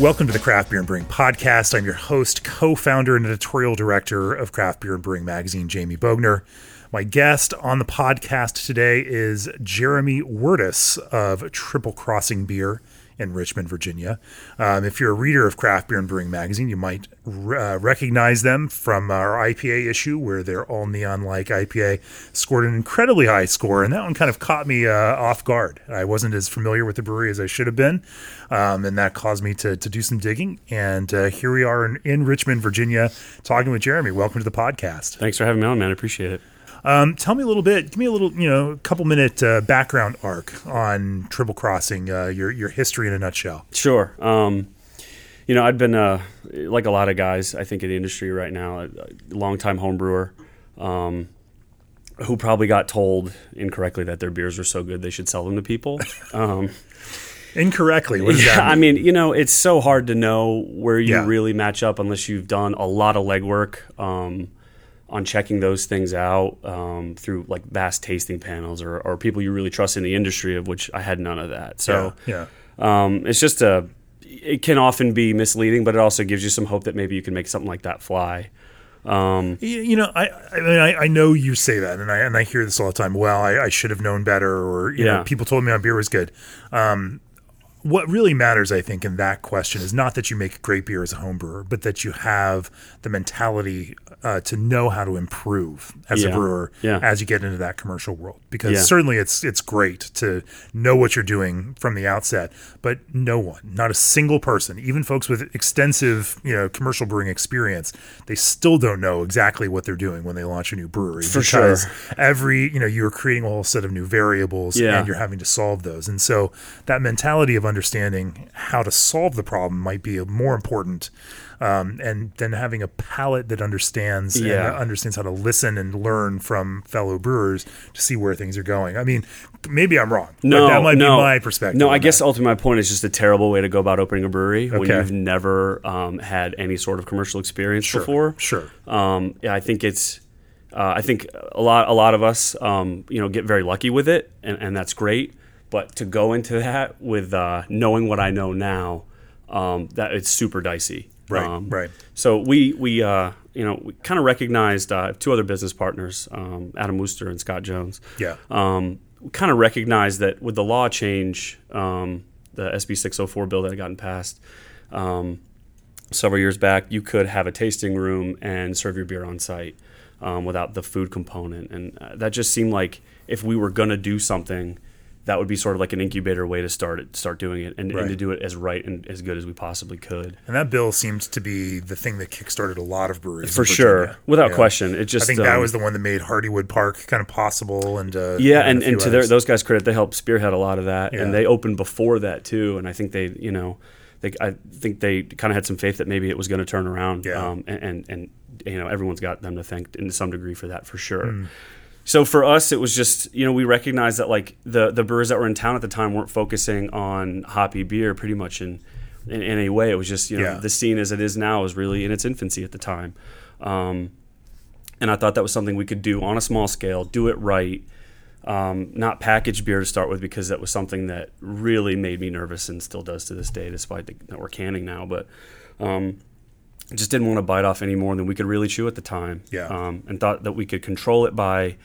Welcome to the Craft Beer and Brewing Podcast. I'm your host, co founder, and editorial director of Craft Beer and Brewing Magazine, Jamie Bogner. My guest on the podcast today is Jeremy Wirtes of Triple Crossing Beer in Richmond, Virginia. Um, if you're a reader of Craft Beer and Brewing Magazine, you might uh, recognize them from our IPA issue, where their all neon like IPA scored an incredibly high score, and that one kind of caught me uh, off guard. I wasn't as familiar with the brewery as I should have been, um, and that caused me to, to do some digging. And uh, here we are in, in Richmond, Virginia, talking with Jeremy. Welcome to the podcast. Thanks for having me on, man. I appreciate it. Um, tell me a little bit. Give me a little, you know, a couple minute uh, background arc on Triple Crossing. Uh, your your history in a nutshell. Sure. Um, you know, I'd been uh, like a lot of guys, I think, in the industry right now, a longtime home brewer. Um, who probably got told incorrectly that their beers were so good they should sell them to people. Um, incorrectly. Yeah, that mean? I mean, you know, it's so hard to know where you Yeah. really match up unless you've done a lot of legwork um, on checking those things out um, through like vast tasting panels or, or people you really trust in the industry, of which I had none of that. So yeah. um, it's just a, it can often be misleading, but it also gives you some hope that maybe you can make something like that fly. Um, You, you know, I I, mean, I know you say that, and I and I hear this all the time. Well, I, I should have known better, or you know, Yeah. people told me my beer was good. Um, what really matters, I think, in that question is not that you make great beer as a home brewer, but that you have the mentality uh, to know how to improve as a brewer Yeah. as you get into that commercial world. Because Yeah. certainly it's it's great to know what you're doing from the outset, but no one, not a single person, even folks with extensive you know commercial brewing experience, they still don't know exactly what they're doing when they launch a new brewery. For because sure. every you know you're creating a whole set of new variables Yeah. and you're having to solve those and so that mentality of understanding how to solve the problem might be more important um, and then having a palate that understands Yeah. and understands how to listen and learn from fellow brewers to see where things are going i mean maybe i'm wrong no, but that might no. be my perspective No, I guess that. ultimately my point is just a terrible way to go about opening a brewery when you've never um, had any sort of commercial experience sure before. sure Um, yeah, I think it's. Uh, I think a lot, a lot of us, um, you know, get very lucky with it, and, and that's great. But to go into that with uh, knowing what I know now, um, that it's super dicey. Right, Um, right. So we, we, uh, you know, we kind of recognized uh, two other business partners, um, Adam Wooster and Scott Jones. Yeah. Um, we kind of recognized that with the law change, um, the SB 604 bill that had gotten passed, um, several years back, you could have a tasting room and serve your beer on site um, without the food component, and uh, that just seemed like if we were going to do something, that would be sort of like an incubator way to start it, start doing it, and, and to do it as right and as good as we possibly could. and that bill seemed to be the thing that kickstarted a lot of breweries For sure, without Yeah. question, it just I think that um, was the one that made Hardywood Park kind of possible, and uh, Yeah, a and, and to their, those guys' credit, they helped spearhead a lot of that, Yeah. and they opened before that too. And I think they, you know, they, I think they kind of had some faith that maybe it was going to turn around. Yeah. Um, and, and and you know, everyone's got them to thank in some degree for that for sure. Hmm. So for us, it was just you know we recognized that like the the brewers that were in town at the time weren't focusing on hoppy beer pretty much in in, in any way. It was just you know Yeah. the scene as it is now is really in its infancy at the time. Um, and I thought that was something we could do on a small scale, do it right, um, not packaged beer to start with because that was something that really made me nervous and still does to this day, despite the, that we're canning now. But um, just didn't want to bite off any more than we could really chew at the time. Yeah. Um, and thought that we could control it by,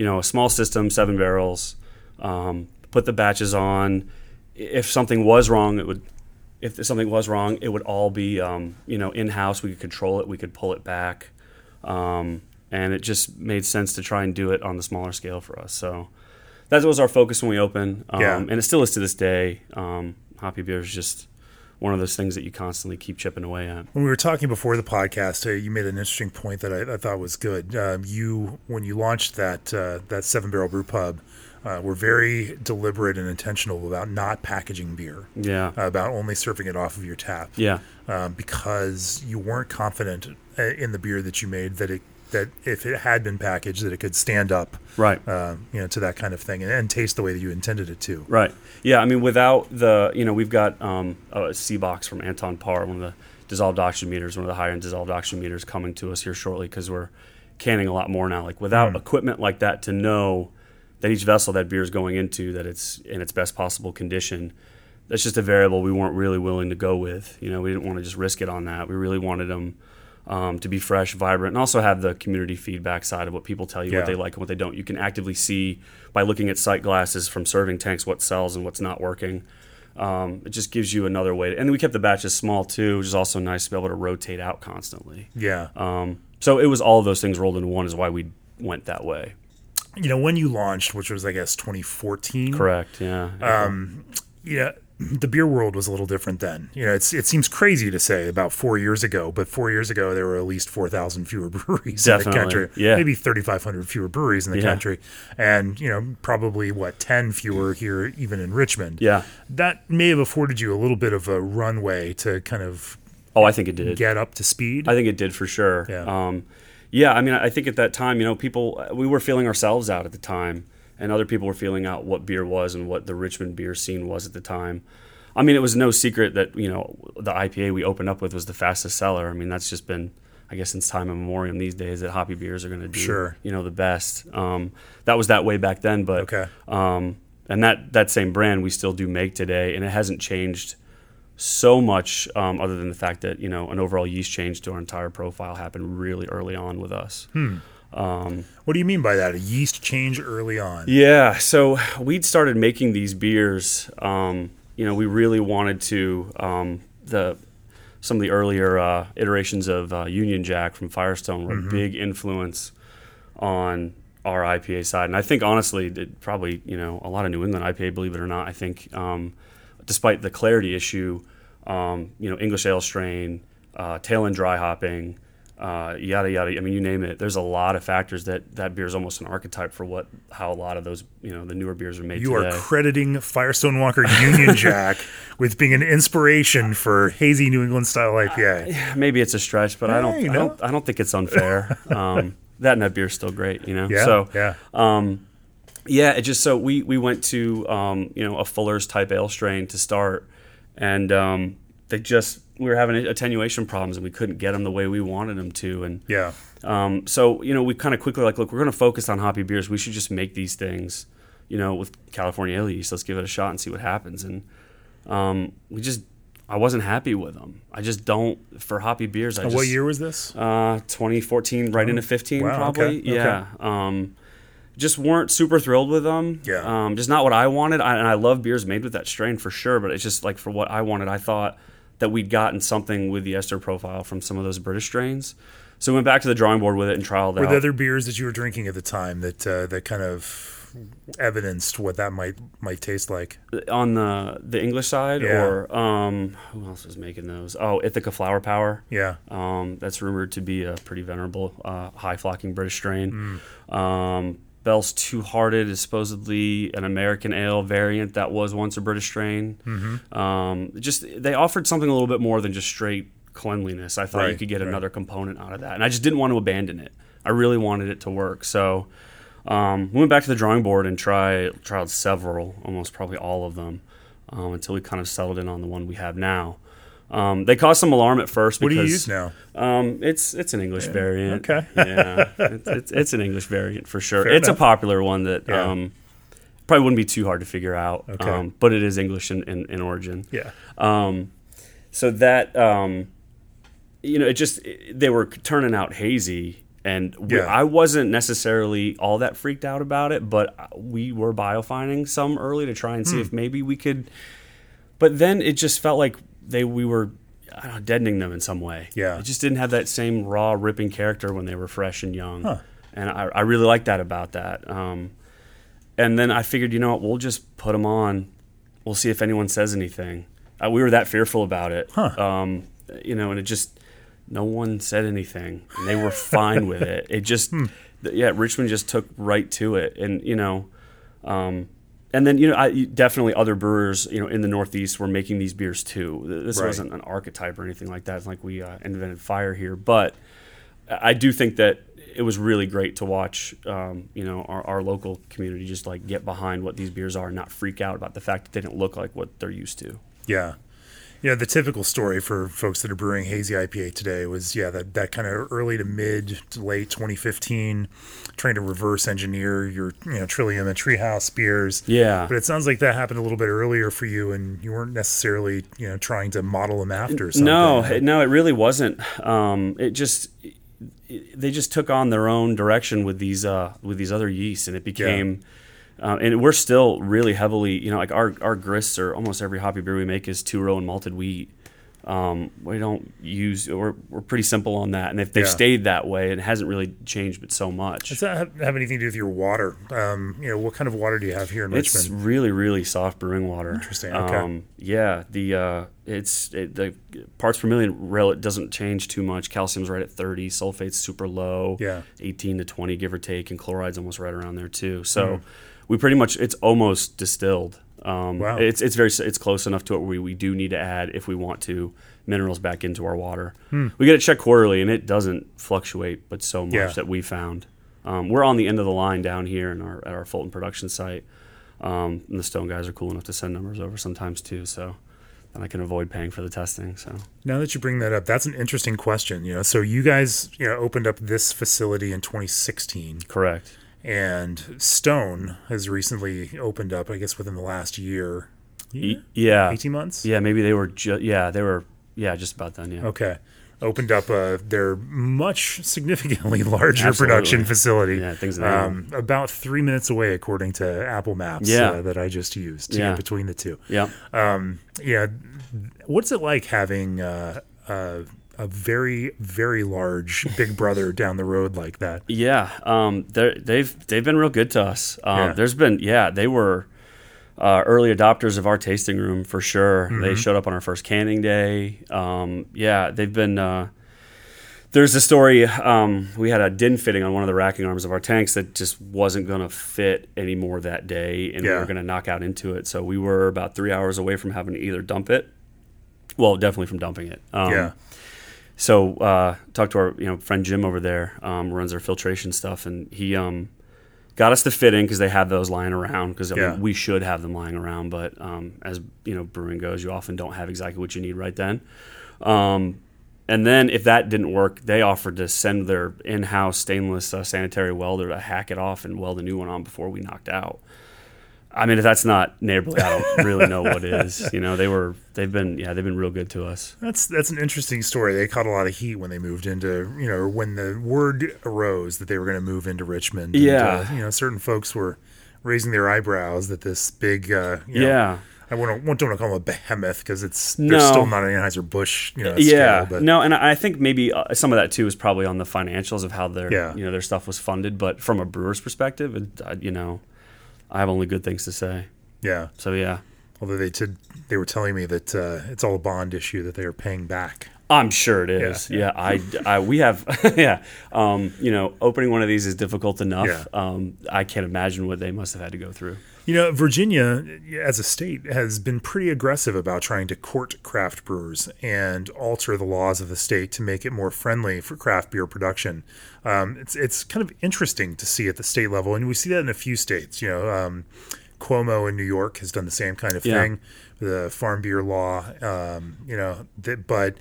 you know, a small system, seven barrels, um, put the batches on. If something was wrong, it would. If something was wrong, it would all be, um, you know, in house. We could control it. We could pull it back, um, and it just made sense to try and do it on the smaller scale for us. So that was our focus when we opened, um, Yeah. and it still is to this day. Um, hoppy beer is just one of those things that you constantly keep chipping away at. When we were talking before the podcast, uh, you made an interesting point that I, I thought was good. Um, you, when you launched that uh, that seven barrel brew pub, uh, were very deliberate and intentional about not packaging beer, Yeah, uh, about only serving it off of your tap, yeah, um, because you weren't confident uh, in the beer that you made that it that if it had been packaged, that it could stand up, Right. uh, you know, to that kind of thing and, and taste the way that you intended it to. Right. Yeah. I mean, without the, you know, we've got um, a C box from Anton Paar, one of the dissolved oxygen meters, one of the higher end dissolved oxygen meters coming to us here shortly because we're canning a lot more now. Like without equipment like that to know that each vessel that beer is going into that it's in its best possible condition, that's just a variable we weren't really willing to go with. You know, we didn't want to just risk it on that. We really wanted them um, to be fresh, vibrant, and also have the community feedback side of what people tell you Yeah. what they like and what they don't. You can actively see by looking at sight glasses from serving tanks what sells and what's not working. Um, it just gives you another way. and we kept the batches small too, which is also nice to be able to rotate out constantly. Yeah. Um, so it was all of those things rolled into one is why we went that way. you know, when you launched, which was, I guess, 2014. Correct. Yeah. Um, yeah, the beer world was a little different then. You know, it's it seems crazy to say about four years ago, but four years ago there were at least four thousand fewer breweries in the Definitely, country. yeah. maybe thirty five hundred fewer breweries in the Yeah. country, and you know probably what ten fewer here even in Richmond. yeah. that may have afforded you a little bit of a runway to kind of Oh, I think it did. get up to speed. I think it did for sure. Yeah. Um, yeah, I mean, I think at that time, you know, people, we were feeling ourselves out at the time, and other people were feeling out what beer was and what the Richmond beer scene was at the time. I mean, it was no secret that, you know, the IPA we opened up with was the fastest seller. I mean, that's just been, I guess, since time immemorial these days that hoppy beers are going to do, Sure. you know, the best. Um, that was that way back then, but, Okay. um, and that, that same brand we still do make today, and it hasn't changed so much um, other than the fact that you know an overall yeast change to our entire profile happened really early on with us what do you mean by that? A yeast change early on? yeah so we'd started making these beers um, you know we really wanted to um, the some of the earlier uh, iterations of uh, union jack from firestone were a big influence on our ipa side and i think honestly probably you know a lot of new england ipa believe it or not i think um, despite the clarity issue um, you know english ale strain uh, tail end dry hopping uh, yada yada. I mean, you name it. There's a lot of factors that that beer is almost an archetype for what how a lot of those you know the newer beers are made You today. are crediting Firestone Walker Union Jack with being an inspiration for hazy New England style IPA. Maybe it's a stretch, but I don't. Hey, I don't. I don't think it's unfair. um, that and that beer's still great, you know. Yeah, So yeah. um, yeah, it just so we we went to um, you know a Fuller's type ale strain to start, and um, they just we were having attenuation problems and we couldn't get them the way we wanted them to, and Yeah. um, so you know we kind of quickly like look we're going to focus on hoppy beers. We should just make these things, you know, with California ale yeast. Let's give it a shot and see what happens. And um, we just I wasn't happy with them. I just don't for hoppy beers. I just, what year was this? uh, 2014, right into 15, Oh, Wow, probably. okay, okay. Yeah. Um, just weren't super thrilled with them. Yeah. Um, just not what I wanted. I, and I love beers made with that strain for sure, but it's just like for what I wanted, I thought that we'd gotten something with the ester profile from some of those British strains. So we went back to the drawing board with it and trialed Were out. there other beers that you were drinking at the time that uh, that kind of evidenced what that might might taste like? on the the English side, Yeah. or um, who else was making those? Oh, Ithaca Flower Power. Yeah. Um, that's rumored to be a pretty venerable, uh, high flocking British strain. Hmm. Um, Bell's Two Hearted is supposedly an American ale variant that was once a British strain. Mm-hmm. Um, just they offered something a little bit more than just straight cleanliness. I thought you could get right. another component out of that, and I just didn't want to abandon it. I really wanted it to work, so um, we went back to the drawing board and tried tried several, almost probably all of them, um, until we kind of settled in on the one we have now. Um, they caused some alarm at first. What because, do you use now? Um, it's it's an English variant. okay. yeah, it's, it's it's an English variant for sure. Fair it's enough. a popular one that Yeah. um, probably wouldn't be too hard to figure out. Okay. Um, but it is English in, in, in origin. Yeah. Um, so that um, you know, it just they were turning out hazy, and we, Yeah. I wasn't necessarily all that freaked out about it, but we were biofining some early to try and Hmm. see if maybe we could. But then it just felt like they we were. I don't know, deadening them in some way. Yeah. it just didn't have that same raw, ripping character when they were fresh and young, and I, I really like that about that. Um, and then I figured, you know what, we'll just put them on. We'll see if anyone says anything. Uh, we were that fearful about it. Um, you know, and it just, no one said anything. And they were fine with it. It just, th- yeah, Richmond just took right to it. And, you know, um, and then, you know, I, definitely other brewers, you know, in the Northeast were making these beers too. This Right. wasn't an archetype or anything like that. It's like we uh, invented fire here. But I do think that it was really great to watch. Um, you know, our, our local community just like get behind what these beers are, and not freak out about the fact that they didn't look like what they're used to. Yeah. Yeah, the typical story for folks that are brewing hazy IPA today was yeah that, that kind of early to mid to late 2015, trying to reverse engineer your you know Trillium and Treehouse beers. Yeah. but it sounds like that happened a little bit earlier for you, and you weren't necessarily you know trying to model them after. Something. No, it- no, it really wasn't. Um, it just it, they just took on their own direction with these uh, with these other yeasts, and it became. Uh, and we're still really heavily, you know, like our our grists are almost every hoppy beer we make is two row and malted wheat. Um, we don't use we're we're pretty simple on that, and if they've Yeah. stayed that way, it hasn't really changed but so much. Does that have, have anything to do with your water? Um, you know, what kind of water do you have here in It's Richmond? It's really, really soft brewing water. Interesting, okay. Um, yeah, the uh, it's it, the parts per million rel it doesn't change too much. Calcium's right at thirty. Sulfate's super low. Yeah. eighteen to twenty, give or take, and chloride's almost right around there too. So we pretty much it's almost distilled. Um, Wow. It's it's very it's close enough to it where we, we do need to add if we want to minerals back into our water. We get it checked quarterly, and it doesn't fluctuate, but so much Yeah. that we found. Um, we're on the end of the line down here in our at our Fulton production site. Um, and the Stone guys are cool enough to send numbers over sometimes too, so then I can avoid paying for the testing. So Now that you bring that up, that's an interesting question. You know, so you guys you know opened up this facility in 2016. correct. And Stone has recently opened up. I guess within the last year, yeah, eighteen months. yeah. Maybe they were. Ju- yeah, they were. Yeah, just about done. Yeah. Okay, opened up uh, their much significantly larger Absolutely. production facility. Yeah, things um, about three minutes away, according to Apple Maps. Yeah. uh, that I just used to Yeah. between the two. Yeah. Um, yeah, what's it like having uh, uh, a very very large Big Brother down the road like that? Yeah, um, they've they've been real good to us. Um, Yeah. There's been yeah, they were uh, early adopters of our tasting room for sure. Mm-hmm. They showed up on our first canning day. Um, yeah, they've been. Uh, there's a story. Um, we had a DIN fitting on one of the racking arms of our tanks that just wasn't going to fit anymore that day, and we were going to knock out into it. So we were about three hours away from having to either dump it. Well, definitely from dumping it. Um, yeah, so uh, talked to our you know friend Jim over there, um, runs our filtration stuff, and he um, got us the fitting because they have those lying around because Yeah. we should have them lying around, but um, as you know brewing goes, you often don't have exactly what you need right then. Um, and then if that didn't work, they offered to send their in-house stainless uh, sanitary welder to hack it off and weld a new one on before we knocked out. I mean, if that's not neighborly, I don't really know what is. You know, they were they've been yeah they've been real good to us. That's that's an interesting story. They caught a lot of heat when they moved into you know when the word arose that they were going to move into Richmond. And, Yeah. uh, you know certain folks were raising their eyebrows that this big uh, you know, Yeah. I won't, don't want to call them a behemoth because it's No. still not an Anheuser Busch you know yeah, scale, but no, and I think maybe uh, some of that too is probably on the financials of how their Yeah. you know their stuff was funded. But from a brewer's perspective, it, uh, you know, I have only good things to say. yeah. So yeah, Although they did they were telling me that uh, it's all a bond issue that they are paying back. I'm sure it is. Yeah, Yeah, I, I we have yeah. Um, you know, opening one of these is difficult enough. Yeah. Um, I can't imagine what they must have had to go through. You know, Virginia, as a state, has been pretty aggressive about trying to court craft brewers and alter the laws of the state to make it more friendly for craft beer production. Um, it's it's kind of interesting to see at the state level, and we see that in a few states. You know, um, Cuomo in New York has done the same kind of Yeah. thing, the farm beer law. Um, you know, that, but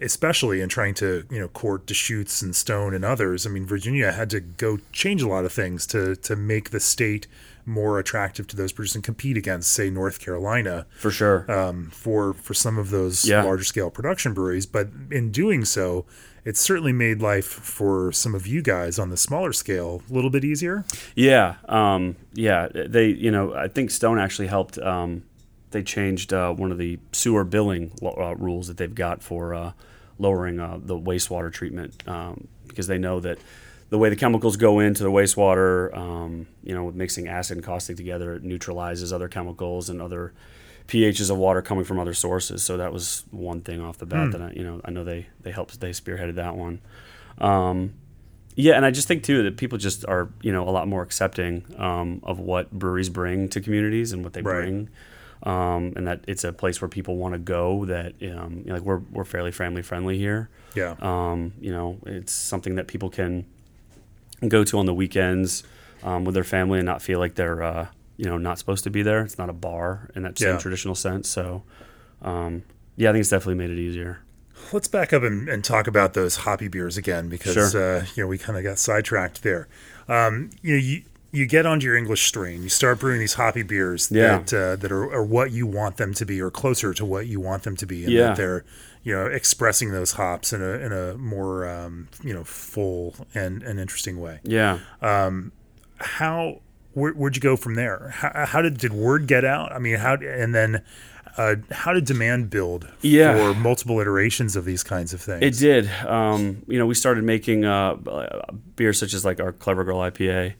especially in trying to you know court Deschutes and Stone and others. I mean, Virginia had to go change a lot of things to to make the state more attractive to those producers and compete against, say, North Carolina For sure. um, for for some of those Yeah. larger scale production breweries. But in doing so, it's certainly made life for some of you guys on the smaller scale a little bit easier. Yeah, um, yeah. They, you know, I think Stone actually helped. Um, they changed uh, one of the sewer billing uh, rules that they've got for uh, lowering uh, the wastewater treatment um, because they know that the way the chemicals go into the wastewater, um, you know, with mixing acid and caustic together, it neutralizes other chemicals and other pHs of water coming from other sources. So that was one thing off the bat that I, you know, I know they they helped they spearheaded that one. Um, yeah, and I just think too that people just are you know a lot more accepting um, of what breweries bring to communities and what they Right. bring, um, and that it's a place where people want to go. That um, you know, like we're we're fairly family friendly here. Yeah. Um, you know, it's something that people can go to on the weekends um, with their family and not feel like they're uh, you know not supposed to be there. It's not a bar in that same Yeah. traditional sense. So um, yeah, I think it's definitely made it easier. Let's back up and, and talk about those hoppy beers again because Sure. uh, you know we kind of got sidetracked there. Um, you know, you you get onto your English strain, you start brewing these hoppy beers Yeah. that uh, that are, are what you want them to be or closer to what you want them to be, and Yeah. that they're you know expressing those hops in a in a more um, you know full and, and interesting way. Yeah. How where, where'd you go from there? How, how did did word get out? I mean, how and then. Uh, how did demand build Yeah. for multiple iterations of these kinds of things? It did. Um, you know, we started making uh, beers such as like our Clever Girl IPA.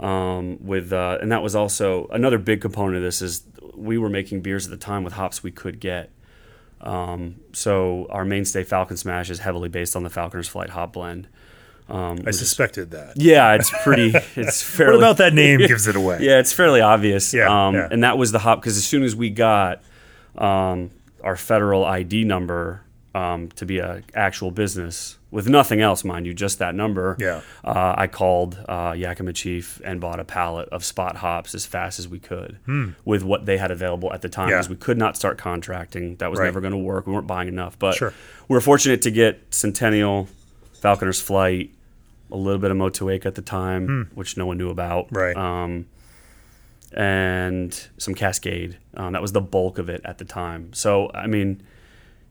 Um, with uh, and that was also another big component of this is we were making beers at the time with hops we could get. Um, so our mainstay Falcon Smash is heavily based on the Falconer's Flight hop blend. Um, I suspected that. yeah, it's pretty. It's What about that name gives it away? Yeah, it's fairly obvious. Yeah, um, yeah. And that was the hop because as soon as we got um, our federal ID number um, to be a actual business with nothing else, mind you, just that number. Yeah. Uh, I called uh, Yakima Chief and bought a pallet of spot hops as fast as we could with what they had available at the time Hmm. Yeah. because we could not start contracting. That was Right. never going to work. We weren't buying enough. But Sure. we were fortunate to get Centennial, Falconer's Flight, a little bit of Motueka at the time, which no one knew about Hmm. Right. um, and some Cascade. Um, that was the bulk of it at the time. So, I mean,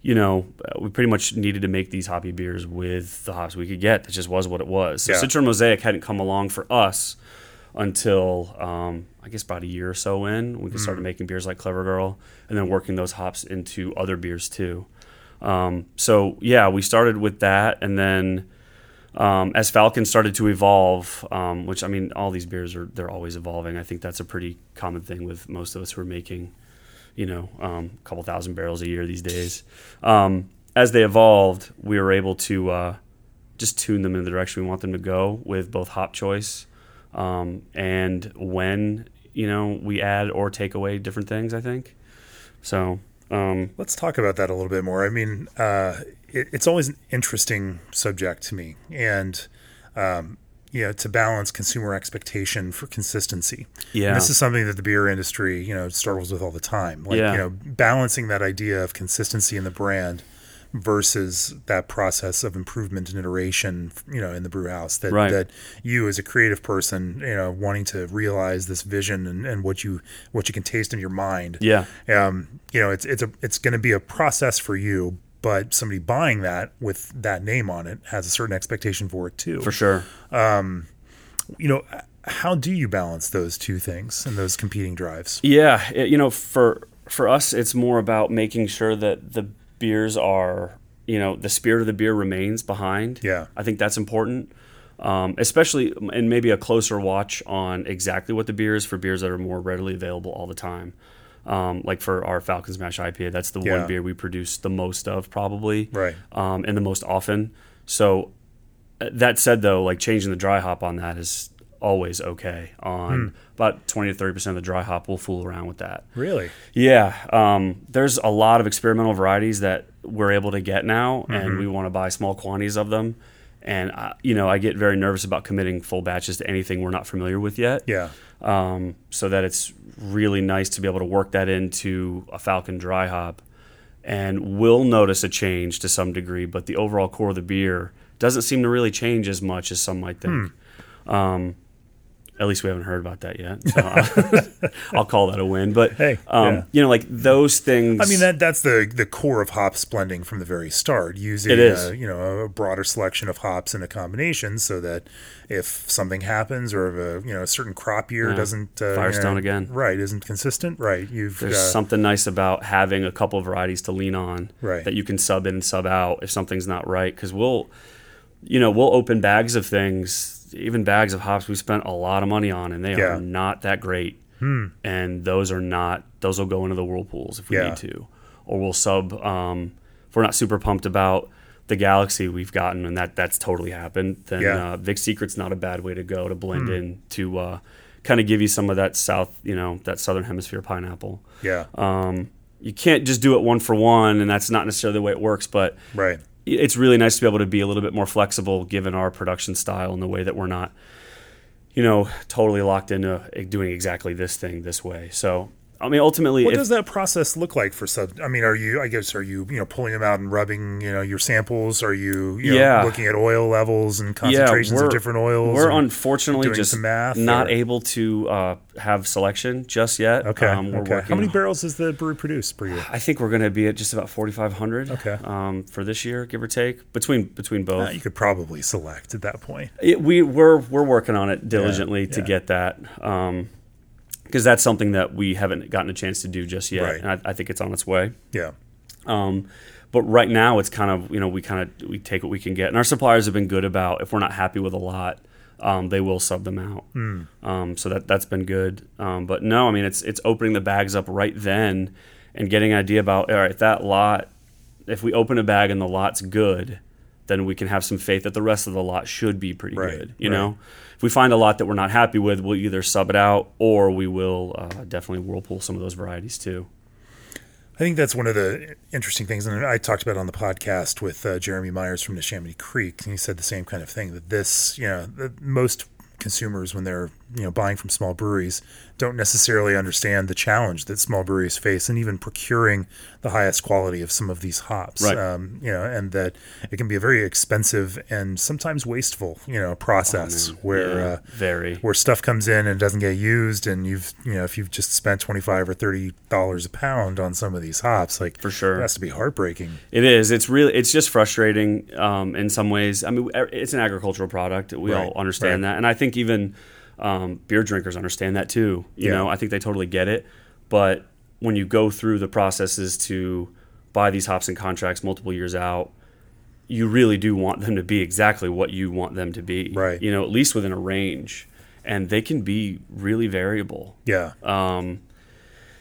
you know, uh, we pretty much needed to make these hoppy beers with the hops we could get. That just was what it was. So, Yeah. Citra Mosaic hadn't come along for us until um, I guess about a year or so in. We could started making beers like Clever Girl and then working those hops into other beers too. Um, so, yeah, we started with that and then um, as Falcon started to evolve, um, which I mean, all these beers are they're always evolving. I think that's a pretty common thing with most of us who are making, you know, um, a couple thousand barrels a year these days. Um, as they evolved, we were able to uh, just tune them in the direction we want them to go with both hop choice um, and when you know we add or take away different things. I think so. Um, Let's talk about that a little bit more. I mean, uh, it, it's always an interesting subject to me, and um, you know, to balance consumer expectation for consistency. Yeah. And this is something that the beer industry, you know, struggles with all the time. Like, Yeah. you know, balancing that idea of consistency in the brand versus that process of improvement and iteration, you know, in the brew house that, Right. that you as a creative person, you know, wanting to realize this vision and, and what you, what you can taste in your mind yeah, um, you know, it's it's a it's going to be a process for you, but somebody buying that with that name on it has a certain expectation for it too. for sure. Um, You know, how do you balance those two things and those competing drives? Yeah, it- you know, for for us, it's more about making sure that the beers are, you know, the spirit of the beer remains behind. Yeah. I think that's important, um, especially and maybe a closer watch on exactly what the beer is for beers that are more readily available all the time. Um, like for our Falcon Smash IPA, that's the Yeah. one beer we produce the most of, probably, Right. Um, and the most often. So uh, that said, though, like changing the dry hop on that is always okay. On about twenty to thirty percent of the dry hop, we'll fool around with that. Really? Yeah, um, there's a lot of experimental varieties that we're able to get now, and we want to buy small quantities of them. And I, you know, I get very nervous about committing full batches to anything we're not familiar with yet. Yeah. Um, so that it's really nice to be able to work that into a Falcon dry hop, and we'll notice a change to some degree, but the overall core of the beer doesn't seem to really change as much as some might think. Um, at least we haven't heard about that yet. So I'll, call that a win. But Hey, um, yeah. you know, like those things. I mean that that's the the core of hop blending from the very start, using It is. Uh, you know a broader selection of hops in a combination, so that if something happens or if a you know a certain crop year Yeah. doesn't uh, Firestone you know, again. right isn't consistent, right? You've there's uh, something nice about having a couple of varieties to lean on Right. that you can sub in and sub out if something's not right. Because we'll, you know, we'll open bags of things, even bags of hops we spent a lot of money on, and they Yeah. are not that great. And those are not; those will go into the whirlpools if we Yeah. need to, or we'll sub. Um, if we're not super pumped about the galaxy we've gotten, and that that's totally happened. Then Yeah. uh, Vic Secret's not a bad way to go to blend in to uh, kind of give you some of that south, you know, that southern hemisphere pineapple. yeah Um, you can't just do it one for one, and that's not necessarily the way it works. But right it's really nice to be able to be a little bit more flexible given our production style and the way that we're not, you know, totally locked into doing exactly this thing this way. So I mean, ultimately, what if, does that process look like for sub? I mean, are you? I guess are you? You know, pulling them out and rubbing? You know, your samples? Are you? you know, Yeah. looking at oil levels and concentrations of different oils. We're unfortunately just not or- able to uh, have selection just yet. Okay. Um, we're okay. How many barrels does the brewery produce per year? I think we're going to be at just about 4,500. Okay. Um, for this year, give or take, between between both. Uh, you could probably select at that point. It, we we're we're working on it diligently to yeah. get that because that's something that we haven't gotten a chance to do just yet, Right. and I, I think it's on its way. Yeah. Um, but right now, it's kind of you know we kind of we take what we can get, and our suppliers have been good about if we're not happy with a lot, um, they will sub them out. Um, so that that's been good. Um, but no, I mean it's it's opening the bags up right then and getting an idea about all right that lot. If we open a bag and the lot's good, then we can have some faith that the rest of the lot should be pretty Right, good. You right. know, if we find a lot that we're not happy with, we'll either sub it out or we will uh, definitely whirlpool some of those varieties too. I think that's one of the interesting things, and I talked about it on the podcast with uh, Jeremy Myers from Neshaminy Creek, and he said the same kind of thing that this, you know, most consumers when they're you know buying from small breweries don't necessarily understand the challenge that small breweries face and even procuring the highest quality of some of these hops Right. um, you know and that it can be a very expensive and sometimes wasteful you know process where Oh, Yeah, uh, very. where stuff comes in and doesn't get used and you've you know if you've just spent 25 or 30 dollars a pound on some of these hops like For sure. it has to be heartbreaking It is. It's really. It's just frustrating um, in some ways. I mean, it's an agricultural product. We Right, all understand right. that, and I think even um, beer drinkers understand that too. You Yeah. know, I think they totally get it. But when you go through the processes to buy these hops and contracts multiple years out, you really do want them to be exactly what you want them to be. Right. You know, at least within a range, and they can be really variable. yeah Um,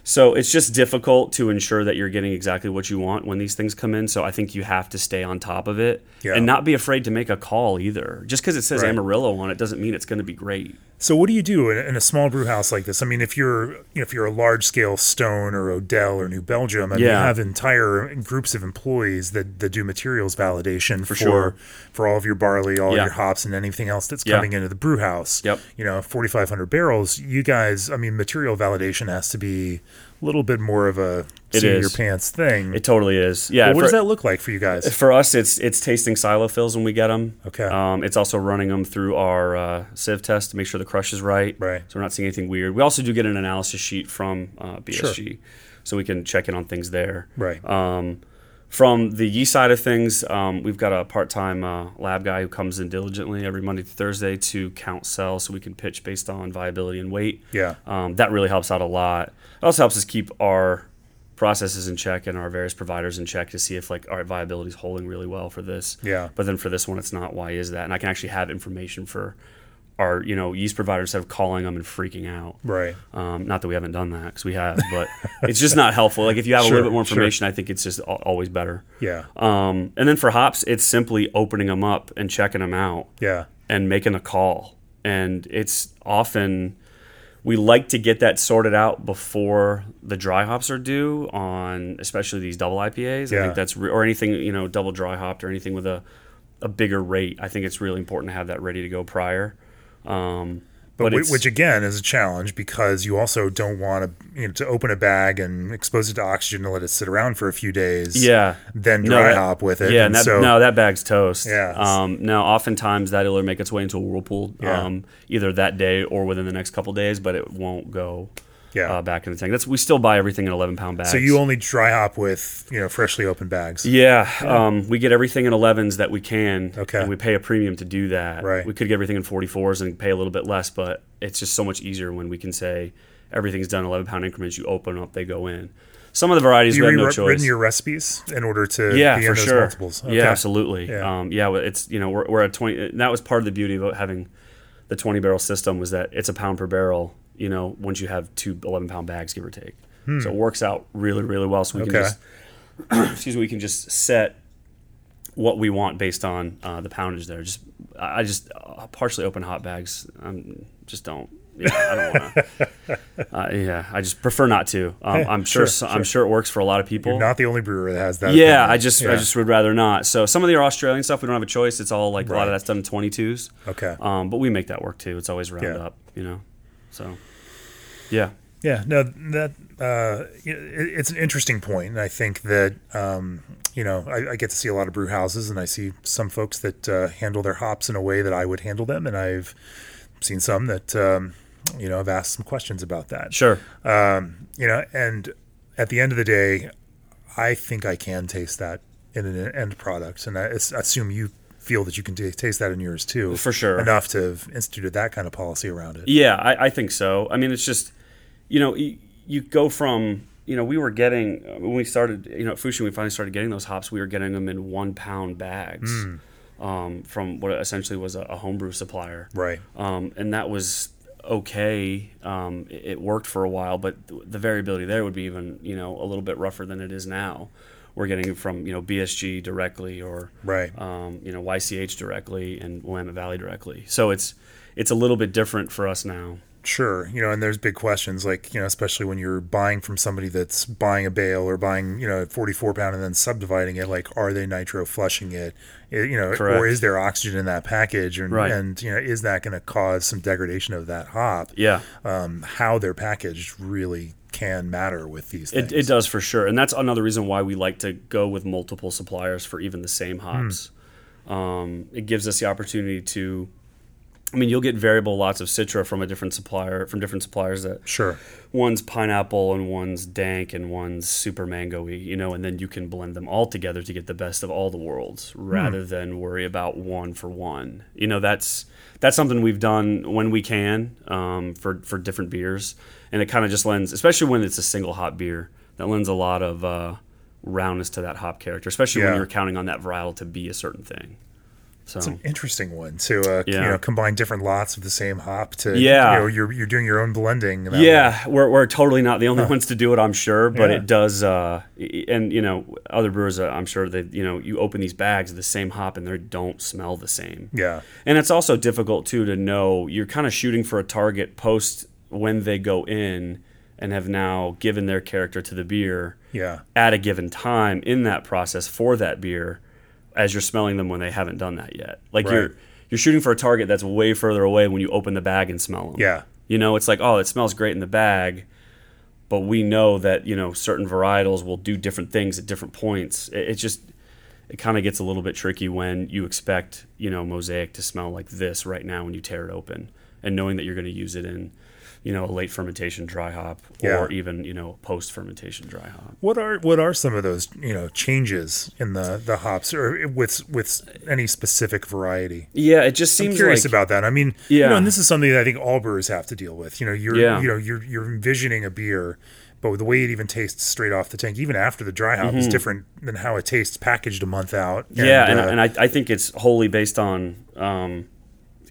so it's just difficult to ensure that you're getting exactly what you want when these things come in. So I think you have to stay on top of it Yeah. and not be afraid to make a call either. Just because it says Right. Amarillo on it doesn't mean it's going to be great. So what do you do in, a small brew house like this? I mean, if you're you know, if you're a large scale Stone or Odell or New Belgium, I mean, you Yeah. have entire groups of employees that, that do materials validation for sure. for all of your barley, all Yeah. your hops, and anything else that's Yeah. coming into the brew house. Yep. You know, 4,500 barrels. You guys, I mean, material validation has to be a little bit more of a It seat in is. your pants thing. It totally is. Yeah. But what for, does that look like for you guys? for us, it's it's tasting silo fills when we get them. Okay. Um, it's also running them through our uh, sieve test to make sure the crush is right. Right. So we're not seeing anything weird. We also do get an analysis sheet from uh, BSG, so we can check in on things there. Right. Um, from the yeast side of things, um, we've got a part-time uh, lab guy who comes in diligently every Monday to Thursday to count cells, so we can pitch based on viability and weight. Yeah. Um, that really helps out a lot. It also helps us keep our processes in check and our various providers in check to see if like our viability is holding really well for this. Yeah. But then for this one, it's not. Why is that? And I can actually have information for our you know yeast providers have calling them and freaking out. right. Um, not that we haven't done that because we have, but it's just not helpful. Like if you have a little bit more sure. information, I think it's just always better. Yeah. Um, and then for hops, it's simply opening them up and checking them out Yeah. and making a call. And it's often we like to get that sorted out before the dry hops are due on especially these double IPAs. Yeah. I think that's re- or anything you know double dry hopped or anything with a a bigger rate. I think it's really important to have that ready to go prior. Um, But, but which again is a challenge because you also don't want to you know to open a bag and expose it to oxygen to let it sit around for a few days. yeah, Then No, dry that- hop with it. Yeah, that, so no, that bag's toast. Yeah. Um, now, oftentimes that'll either make its way into a whirlpool Yeah. um, either that day or within the next couple days, but it won't go yeah. uh, back in the tank. That's we still buy everything in eleven pound bags. so you only dry hop with you know freshly opened bags. Yeah, um, we get everything in 11s that we can, Okay. and we pay a premium to do that. Right. We could get everything in 44s and pay a little bit less, but it's just so much easier when we can say everything's done in 11 pound increments. You open up, they go in. Some of the varieties you we have no choice. choice. your recipes in order to yeah, be for in those sure. multiples. Okay. Yeah, absolutely. Yeah. Um, yeah. It's you know we're, we're at 20. That was part of the beauty of having the 20 barrel system was that it's a pound per barrel. You know, once you have two 11 pound bags, give or take. So it works out really, really well. So we Hmm. Okay. can just excuse me, we can just set what we want based on uh, the poundage there. Just I I just uh, partially open hot bags. Um, just don't. yeah, I don't want to. uh, yeah, I just prefer not to. Um, Yeah, I'm sure, sure, I'm sure it works for a lot of people. You're not the only brewer that has that. yeah, opinion. I just I just would rather not. So some of the Australian stuff we don't have a choice. It's all like a lot of that's done in 22s. okay. Um, but we make that work too. It's always round Yeah. up, you know. So yeah, Yeah, no, that uh, it, it's an interesting point, and I think that um, you know I, I get to see a lot of brew houses, and I see some folks that uh, handle their hops in a way that I would handle them, and I've seen some that um, you know I've asked some questions about that. sure. Um, you know, and at the end of the day, I think I can taste that in an end product, and I assume you feel that you can t- taste that in yours too, For sure. enough to have instituted that kind of policy around it. Yeah, I, I think so. I mean, it's just, you know, you, you go from, you know, we were getting, when we started, you know, at Foushee, we finally started getting those hops, we were getting them in one pound bags um, from what essentially was a, a homebrew supplier. Right. Um, and that was okay. Um, it, it worked for a while, but th- the variability there would be even, you know, a little bit rougher than it is now. We're getting it from, you know, BSG directly or, Right. um, you know, YCH directly and Willamette Valley directly. So it's, it's a little bit different for us now. Sure, you know, and there's big questions like you know, especially when you're buying from somebody that's buying a bale or buying you know a 44 pound and then subdividing it. Like, are they nitro flushing it? You know, or is there oxygen in that package? And, Right. and you know, is that going to cause some degradation of that hop? Yeah. Um, how they're packaged really can matter with these things. It, it does for sure, and that's another reason why we like to go with multiple suppliers for even the same hops. Um, it gives us the opportunity to, I mean, you'll get variable lots of Citra from a different supplier from different suppliers that Sure. one's pineapple and one's dank and one's super mangoey, you know, and then you can blend them all together to get the best of all the worlds rather than worry about one for one. You know, that's that's something we've done when we can um, for for different beers, and it kind of just lends, especially when it's a single hop beer, that lends a lot of uh, roundness to that hop character, especially when you're counting on that varietal to be a certain thing. So It's an interesting one to uh, you know combine different lots of the same hop to Yeah. you know you're you're doing your own blending. way. Yeah, we're, we're totally not the only ones to do it, I'm sure, but Yeah. it does. Uh, and you know, other brewers, uh, I'm sure that you know, you open these bags of the same hop and they don't smell the same. yeah, And it's also difficult too to know. You're kind of shooting for a target post when they go in and have now given their character to the beer yeah, at a given time in that process for that beer as you're smelling them when they haven't done that yet. Like Right. you're you're shooting for a target that's way further away when you open the bag and smell them. yeah. You know, it's like, oh, it smells great in the bag, but we know that, you know, certain varietals will do different things at different points. It, it just it kind of gets a little bit tricky when you expect, you know, mosaic to smell like this right now when you tear it open and knowing that you're going to use it in, you know, a late fermentation dry hop Yeah. or even, you know, post fermentation dry hop. What are what are some of those you know changes in the the hops or with with any specific variety? Yeah, it just seems I'm curious like about that. I mean, you Yeah. know, and this is something that I think all brewers have to deal with. You know, you're Yeah. you know you're you're envisioning a beer, but the way it even tastes straight off the tank, even after the dry hop, is different than how it tastes packaged a month out. Mm-hmm. yeah, and, uh, and I, I think it's wholly based on um,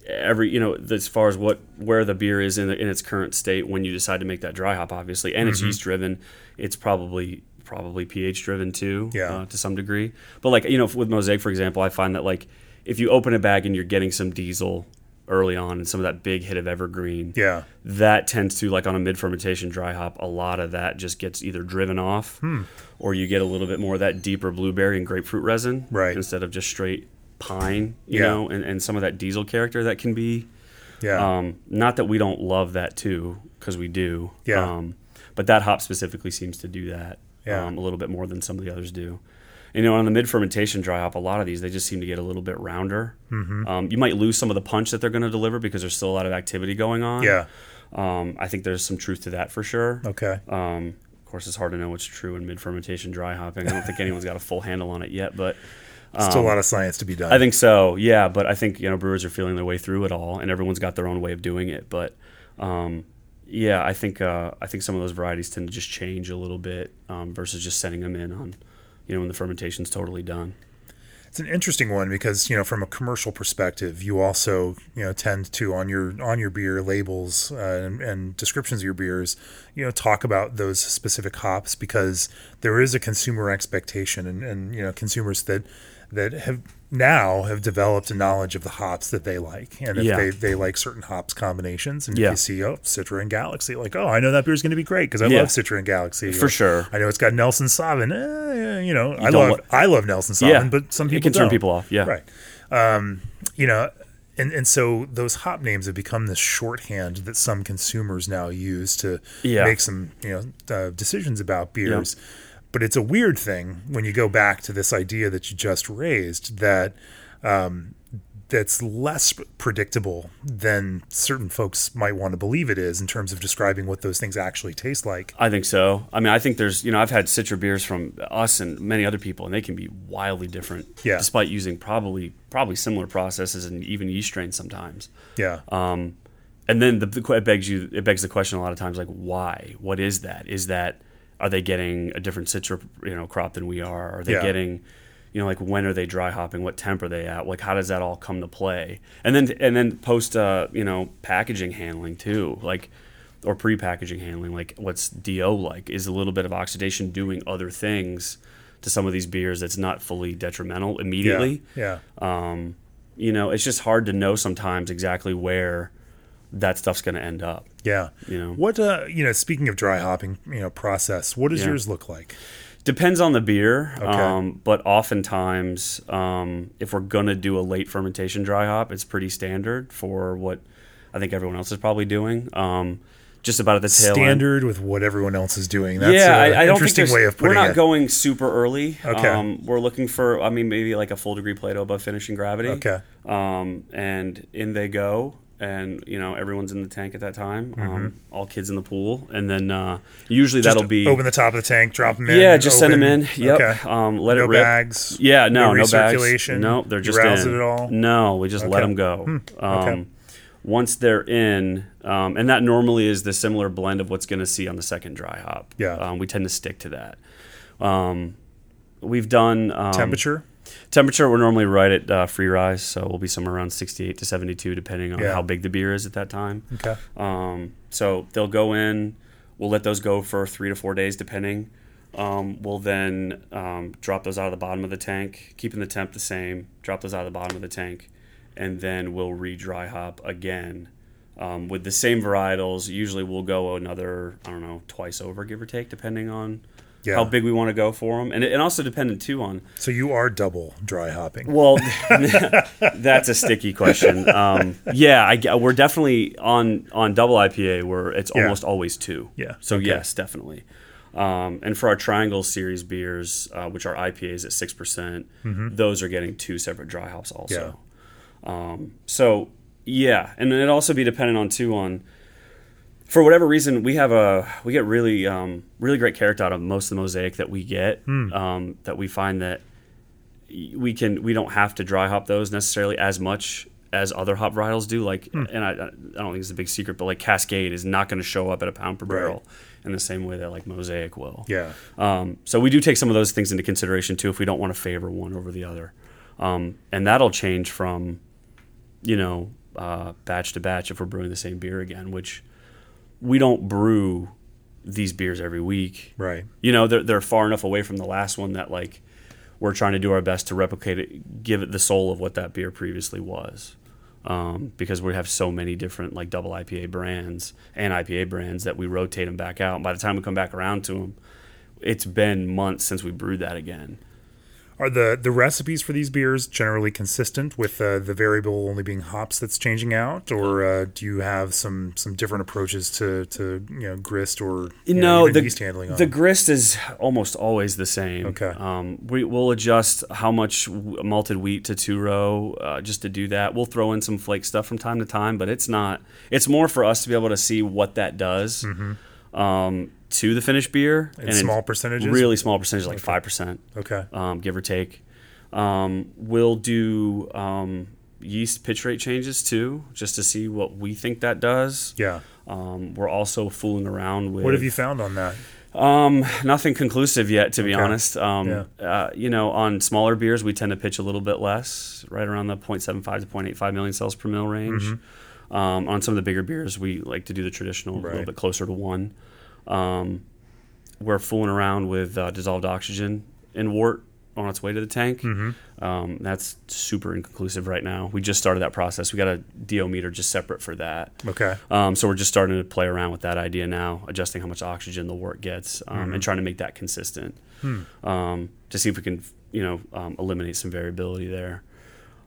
every you know as far as what where the beer is in, the, in its current state when you decide to make that dry hop, obviously, and Mm-hmm. it's yeast driven. It's probably probably pH driven too, Yeah. uh, to some degree. But like you know with mosaic, for example, I find that like if you open a bag and you're getting some diesel early on and some of that big hit of evergreen, yeah, that tends to like on a mid fermentation dry hop a lot of that just gets either driven off Hmm. or you get a little bit more of that deeper blueberry and grapefruit resin Right. instead of just straight pine you Yeah. know and, and some of that diesel character that can be yeah, um, not that we don't love that too because we do Yeah. um, but that hop specifically seems to do that Yeah. um, a little bit more than some of the others do and, you know, on the mid fermentation dry hop, a lot of these they just seem to get a little bit rounder. Mm-hmm. Um, you might lose some of the punch that they're going to deliver because there's still a lot of activity going on. yeah. Um, I think there's some truth to that for sure. Okay. Um, of course, it's hard to know what's true in mid fermentation dry hopping. I don't think anyone's got a full handle on it yet, but Still a lot of science to be done. um, I think so. Yeah, but I think you know brewers are feeling their way through it all, and everyone's got their own way of doing it. But um, yeah, I think uh, I think some of those varieties tend to just change a little bit um, versus just sending them in on you know when the fermentation's totally done. It's an interesting one because you know from a commercial perspective, you also you know tend to on your on your beer labels uh, and, and descriptions of your beers, you know talk about those specific hops because there is a consumer expectation and, and you know consumers that that have now have developed a knowledge of the hops that they like, and if Yeah. they, they like certain hops combinations, and Yeah. if you see oh Citra and Galaxy, like oh I know that beer's going to be great because I Yeah. love Citra and Galaxy For Or, sure. I know it's got Nelson Sauvin. Eh, you know I love li- I love Nelson Sauvin, but some It people can turn don't. people off, yeah. right. Um, you know, and and so those hop names have become this shorthand that some consumers now use to make some you know uh, decisions about beers. But it's a weird thing when you go back to this idea that you just raised that um, that's less predictable than certain folks might want to believe it is in terms of describing what those things actually taste like. I think so. I mean, I think there's, you know, I've had Citra beers from us and many other people, and they can be wildly different. Yeah. Despite using probably probably similar processes and even yeast strains sometimes. Yeah. Um, and then the, the it begs you it begs the question a lot of times like why? What is that? Is that are they getting a different Citra you know crop than we are? Are they Yeah. getting you know like when are they dry hopping? What temp are they at? Like how does that all come to play? And then and then post uh, you know packaging handling too like or pre-packaging handling like what's do like is a little bit of oxidation doing other things to some of these beers that's not fully detrimental immediately Yeah. um, you know, it's just hard to know sometimes exactly where that stuff's going to end up. Yeah. You know. What uh you know, speaking of dry hopping, you know, process, what does Yeah. yours look like? Depends on the beer, Okay. um, but oftentimes, um, if we're going to do a late fermentation dry hop, it's pretty standard for what I think everyone else is probably doing. Um, just about at the tail end. Standard with what everyone else is doing. That's yeah, an I, I don't interesting think way of putting We're not it. going super early. Okay. Um, we're looking for, I mean, maybe like a full degree Plato above finishing gravity. Okay. Um, and in they go, and you know everyone's in the tank at that time. Um, all kids in the pool, and then uh, usually Mm-hmm. Just that'll be open the top of the tank, drop them in. yeah, just send them in. Yep. Okay. Um, let no it rip. bags. Yeah, no, no, recirculation. bags. No, they're just in. it at all. No, we just let Okay. Hmm. them go. Um, Okay. Once they're in, um, and that normally is the similar blend of what's going to see on the second dry hop. Yeah. um, we tend to stick to that. Um, we've done um, Temperature. Temperature, we're normally right at uh, free rise, so we'll be somewhere around 68 to 72, depending on Yeah. how big the beer is at that time. Okay. Um, so they'll go in. We'll let those go for three to four days, depending. Um, we'll then um, drop those out of the bottom of the tank, keeping the temp the same. Drop those out of the bottom of the tank, and then we'll re-dry hop again um, with the same varietals. Usually, we'll go another I don't know twice over, give or take, depending on Yeah. how big we want to go for them, and it, and also dependent too on So you are double dry hopping. well, that's a sticky question. Um, yeah, I, we're definitely on on double IPA where it's Yeah. almost always two. Yeah, So okay. yes, definitely. Um, and for our Triangle Series beers, uh, which are IPAs at six percent, those are getting two separate dry hops also. Um, so yeah, and it'd also be dependent on too on for whatever reason we have a we get really um, really great character out of most of the mosaic that we get Hmm. um, that we find that we can we don't have to dry hop those necessarily as much as other hop varietals do like Hmm. and I, I don't think it's a big secret but like Cascade is not going to show up at a pound per barrel in the same way that like Mosaic will Yeah. um, so we do take some of those things into consideration too if we don't want to favor one over the other um, and that'll change from you know uh, batch to batch if we're brewing the same beer again which we don't brew these beers every week. Right. you know they're, they're far enough away from the last one that like we're trying to do our best to replicate it give it the soul of what that beer previously was. Um, because we have so many different like double ipa brands and ipa brands that we rotate them back out. And by the time we come back around to them it's been months since we brewed that again Are the the recipes for these beers generally consistent with uh, the variable only being hops that's changing out, or uh, do you have some some different approaches to to you know grist or you no, even the, yeast handling? On the grist is almost always the same. Okay. Um, we, we'll adjust how much malted wheat to two row uh, just to do that. We'll throw in some flake stuff from time to time, but it's not. It's more for us to be able to see what that does um, to the finished beer. In Mm-hmm. small percentages? Really small percentage, like five percent, okay, um, give or take. Um, we'll do um, yeast pitch rate changes too, just to see what we think that does. yeah. Um, we're also fooling around with What have you found on that? um, nothing conclusive yet, to be Okay. honest. Um, Yeah. uh, you know, on smaller beers, we tend to pitch a little bit less, right around the 0.75 to 0.85 million cells per mil range. Um, on some of the bigger beers, we like to do the traditional, a little Mm-hmm. Bit closer to one. Um, we're fooling around with uh, dissolved oxygen in wort on its way to the tank. Um, that's super inconclusive right now. We just started that process. We got a DO meter just separate for that. Okay. Um, so we're just starting to play around with that idea now, adjusting how much oxygen the wort gets, um, and trying to make that consistent um, to see if we can, you know, um, eliminate some variability there.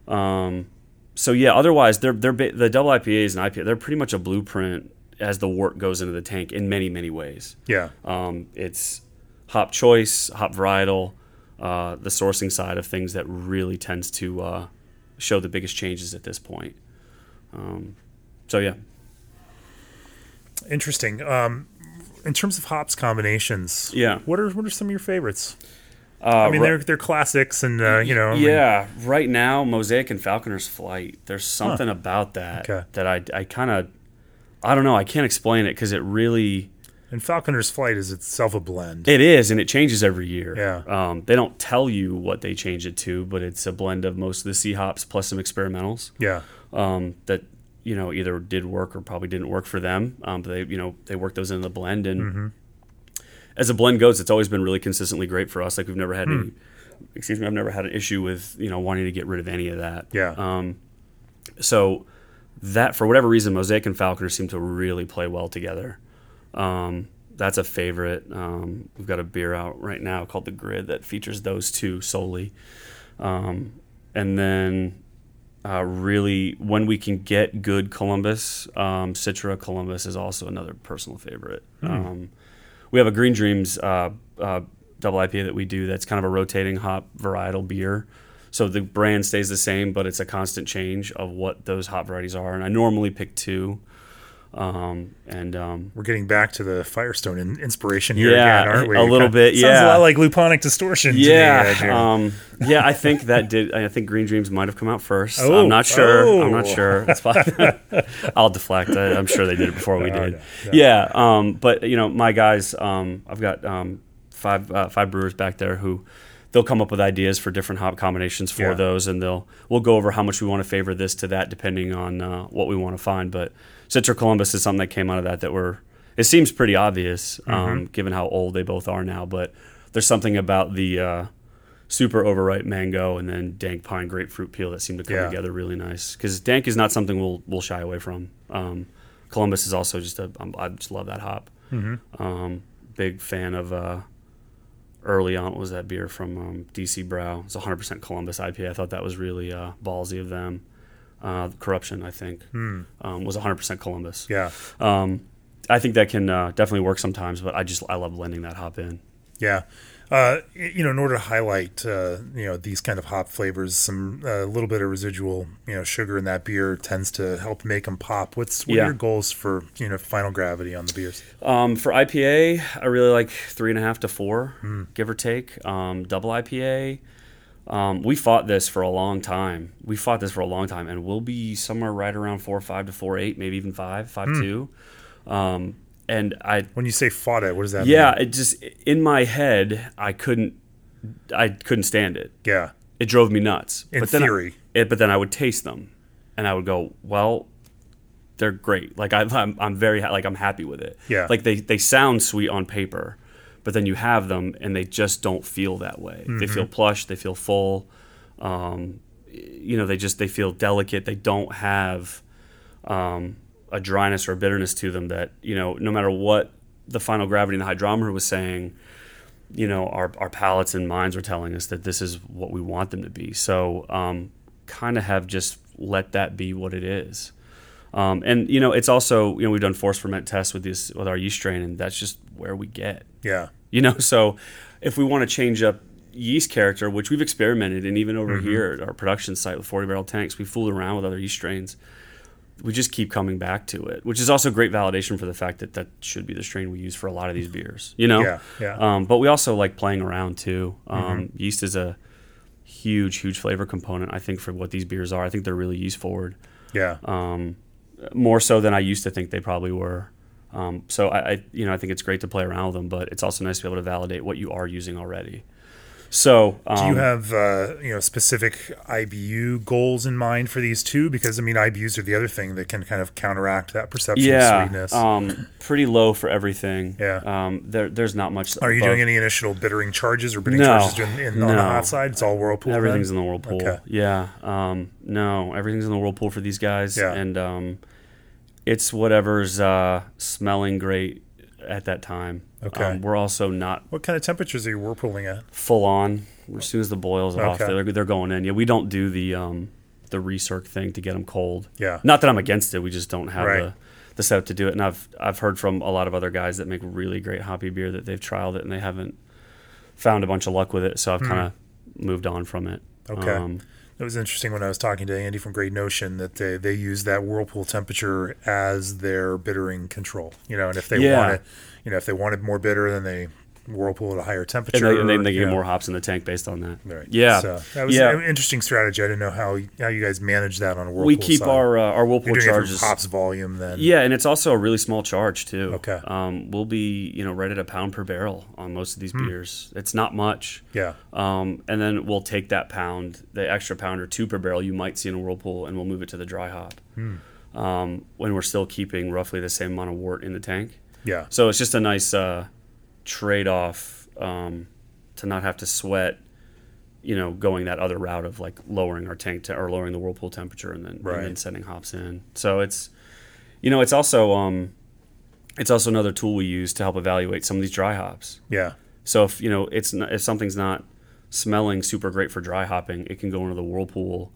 Um, so yeah, otherwise they're they're ba- the double IPAs and IPA they're pretty much a blueprint as the wort goes into the tank in many many ways. Yeah. Um, it's hop choice, hop varietal, uh, the sourcing side of things that really tends to uh, show the biggest changes at this point. Um, so yeah, Interesting. Um, in terms of hops combinations, Yeah. What are what are some of your favorites? uh, I mean, ri- they're they're classics, and uh, you know. I mean, yeah, right now Mosaic and Falconer's Flight. There's something about that Okay. that I I kind of I don't know. I can't explain it because it really and Falconer's Flight is itself a blend. it is, and it changes every year. Yeah. Um, they don't tell you what they change it to, but it's a blend of most of the C hops plus some experimentals. yeah. um, that you know either did work or probably didn't work for them. Um, but they you know they worked those into the blend, and as a blend goes, it's always been really consistently great for us. Like we've never had any, excuse me, I've never had an issue with you know wanting to get rid of any of that. Yeah. Um, so that for whatever reason, Mosaic and Falconer seem to really play well together. Um, that's a favorite. Um, we've got a beer out right now called the Grid that features those two solely. Um, and then uh, really, when we can get good Columbus, um, Citra Columbus is also another personal favorite. Um, we have a Green Dreams uh, uh, double IPA that we do that's kind of a rotating hop varietal beer. So the brand stays the same, but it's a constant change of what those hop varieties are. And I normally pick two. Um, and um, We're getting back to the Firestone in- inspiration here Yeah, again, aren't we? a little bit, Sounds yeah. a lot like Luponic Distortion. to me, yeah, um, yeah, I think that did. I think Green Dreams might have come out first. Oh, I'm not sure. I'm not oh. sure. It's fine. I'll deflect. I, I'm sure they did it before we did. Okay, Yeah, um, but you know, my guys, um, I've got um, five uh, five brewers back there who they'll come up with ideas for different hop combinations for Yeah. those, and they'll we'll go over how much we want to favor this to that depending on uh, what we want to find. But Citra Columbus is something that came out of that that we're. It seems pretty obvious, um, given how old they both are now, but there's something about the uh, super overripe mango and then dank pine grapefruit peel that seem to come Yeah. together really nice. Because dank is not something we'll we'll shy away from. Um, Columbus is also just a I just love that hop. Um, big fan of uh, early on. What was that beer from um, DC Brau? It's 100% Columbus IPA. I thought that was really uh, ballsy of them. Uh, Corruption, I think, um, was 100% Columbus. yeah, Um, I think that can uh, definitely work sometimes, but I just I love blending that hop in. yeah. Uh, you know, in order to highlight, uh, you know, these kind of hop flavors, some a little bit of residual, you know, sugar in that beer tends to help make them pop. What's what Yeah. are your goals for you know final gravity on the beers? Um, for IPA, I really like three and a half to four, give or take. Um, double IPA, um, we fought this for a long time. We fought this for a long time, and we'll be somewhere right around four five to four eight, maybe even five five two. And I, When you say fought it, what does that yeah, mean? Yeah, it just in my head, I couldn't, I couldn't stand it. Yeah. It drove me nuts. In but then I- theory. it, but then I would taste them, and I would go, well, they're great. Like I, I'm, I'm very ha- like I'm happy with it. Yeah. Like they, they sound sweet on paper, but then you have them, and they just don't feel that way. They feel Mm-hmm. plush. They feel full. Um, you know, they just they feel delicate. They don't have um, a dryness or a bitterness to them that you know, no matter what the final gravity and the hydrometer was saying, you know, our, our palates and minds were telling us that this is what we want them to be. So, um, kind of have just let that be what it is. Um, and you know, it's also you know we've done force ferment tests with this with our yeast strain, and that's just where we get. Yeah. You know, so if we want to change up yeast character, which we've experimented, and even over here at our production site with 40 barrel tanks, we fooled around with other yeast strains. We just keep coming back to it, which is also great validation for the fact that that should be the strain we use for a lot of these beers. You know, Yeah, yeah. Um, but we also like playing around too. Um, Yeast is a huge, huge flavor component. I think for what these beers are, I think they're really yeast forward Yeah. um, more so than I used to think they probably were. Um, so I, I, you know, I think it's great to play around with them, but it's also nice to be able to validate what you are using already. So, um, Do you have uh, you know specific IBU goals in mind for these two? Because I mean, IBUs are the other thing that can kind of counteract that perception of yeah, sweetness. um, pretty low for everything. Yeah. um, there, there's not much. Are you above- doing any initial bittering charges or bidding No, charges in, in, on the hot side? It's all whirlpool. then? Everything's in the whirlpool. Okay. Yeah. Um, no, everything's in the whirlpool for these guys. Yeah. And um, it's whatever's uh, smelling great at that time. Okay. Um, we're also not What kind of temperatures are you whirlpooling at? full on. As soon as the boils off, Okay. they're, they're going in. Yeah, we don't do the um, the recirc thing to get them cold. Yeah. Not that I'm against it. We just don't have Right. the, the setup to do it. And I've I've heard from a lot of other guys that make really great hoppy beer that they've trialed it and they haven't found a bunch of luck with it. So I've kind of moved on from it. Okay. Um, It was interesting when I was talking to Andy from Great Notion that they, they use that whirlpool temperature as their bittering control. You know, and if they Yeah. want to, you know, if they wanted more bitter, then they whirlpool at a higher temperature. and they, and they, they get know. more hops in the tank based on that. Right. Yeah. So that was yeah. an interesting strategy. I didn't know how how you guys manage that on a whirlpool. we keep side. our uh, our whirlpool charges. hops volume then. Yeah, and it's also a really small charge too. Okay. Um, we'll be you know right at a pound per barrel on most of these Hmm. beers. It's not much. Yeah. Um, and then we'll take that pound, the extra pound or two per barrel you might see in a whirlpool, and we'll move it to the dry hop. Hmm. Um, when we're still keeping roughly the same amount of wort in the tank. Yeah. So it's just a nice uh, trade off um, to not have to sweat, you know, going that other route of like lowering our tank te- or lowering the whirlpool temperature and then, Right. and then sending hops in. So it's, you know, it's also um, it's also another tool we use to help evaluate some of these dry hops. Yeah. So if you know it's not, if something's not smelling super great for dry hopping, it can go into the whirlpool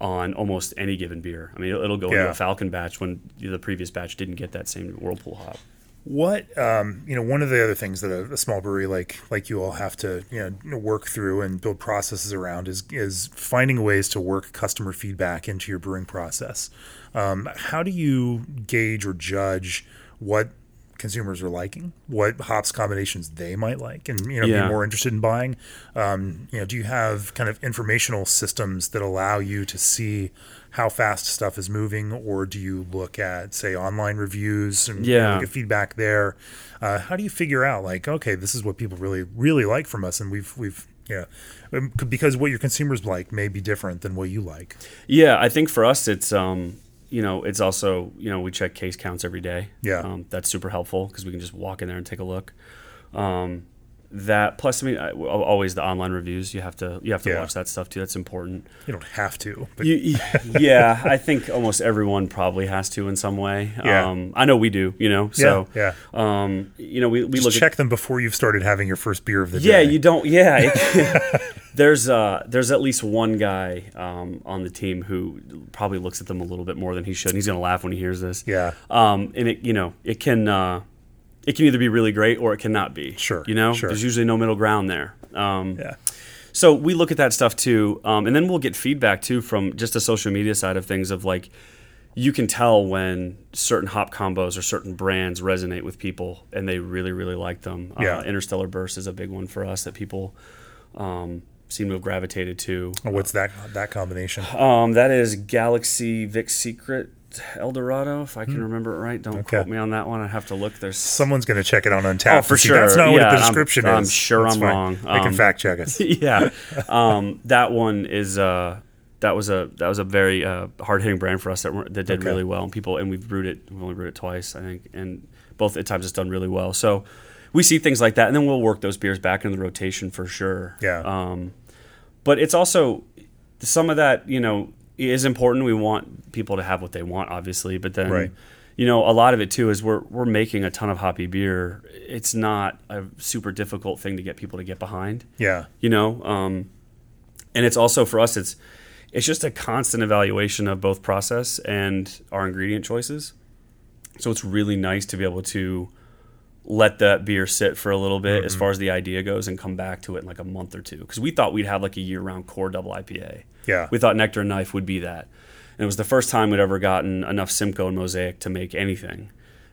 on almost any given beer. I mean, it'll, it'll go into a Falcon batch when the previous batch didn't get that same whirlpool hop. What um, you know, one of the other things that a, a small brewery like like you all have to you know work through and build processes around is is finding ways to work customer feedback into your brewing process. Um, how do you gauge or judge what consumers are liking, what hops combinations they might like, and you know Yeah. be more interested in buying? Um, you know, do you have kind of informational systems that allow you to see how fast stuff is moving, or do you look at say online reviews and you know, Yeah. feedback there? Uh, how do you figure out like, okay, this is what people really really like from us, and we've we've yeah, um, because what your consumers like may be different than what you like. Yeah, I think for us, it's um, you know, it's also you know we check case counts every day. Yeah. um, that's super helpful because we can just walk in there and take a look. Um, that plus, I mean, I, always the online reviews. You have to you have to Yeah. watch that stuff too. That's important. You don't have to, but You, yeah, I think almost everyone probably has to in some way. Yeah. Um, I know we do. You know, so yeah, um, you know, we, we Just look check them before you've started having your first beer of the at yeah, day. you don't yeah. it- there's uh there's at least one guy um, on the team who probably looks at them a little bit more than he should. And he's gonna laugh when he hears this. Yeah. Um, and it you know it can uh, it can either be really great or it cannot be. Sure, You know, sure. there's usually no middle ground there. Um, yeah, so we look at that stuff too, um, and then we'll get feedback too from just the social media side of things. Of like, you can tell when certain hop combos or certain brands resonate with people, and they really, really like them. Yeah. Uh, Interstellar Burst is a big one for us that people um, seem to have gravitated to. What's that that combination? Um, that is Galaxy Vic Secret Eldorado, if I can remember it right. Don't Hmm. Okay. quote me on that one. I have to look. There's Someone's going to check it on Untappd. Oh, for sure. That's not what Yeah, the I'm- description I'm sure That's I'm fine. wrong. They can Um, fact check us. yeah, um, that one is uh, that was a that was a very uh, hard hitting brand for us that that did Okay. really well, and people and we've brewed it. We've only brewed it twice, I think, and both at times it's done really well. So we see things like that, and then we'll work those beers back into the rotation for sure. Yeah. Um, but it's also some of that you know is important. We want people to have what they want, obviously, but then. Right. You know, a lot of it too is we're we're making a ton of hoppy beer. It's not a super difficult thing to get people to get behind Yeah, you know um, and it's also for us it's it's just a constant evaluation of both process and our ingredient choices so it's really nice to be able to let that beer sit for a little bit as far as the idea goes and come back to it in like a month or two. Because we thought we'd have like a year-round core double ipa Yeah. we thought nectar and knife would be that. And it was the first time we'd ever gotten enough simcoe and mosaic to make anything.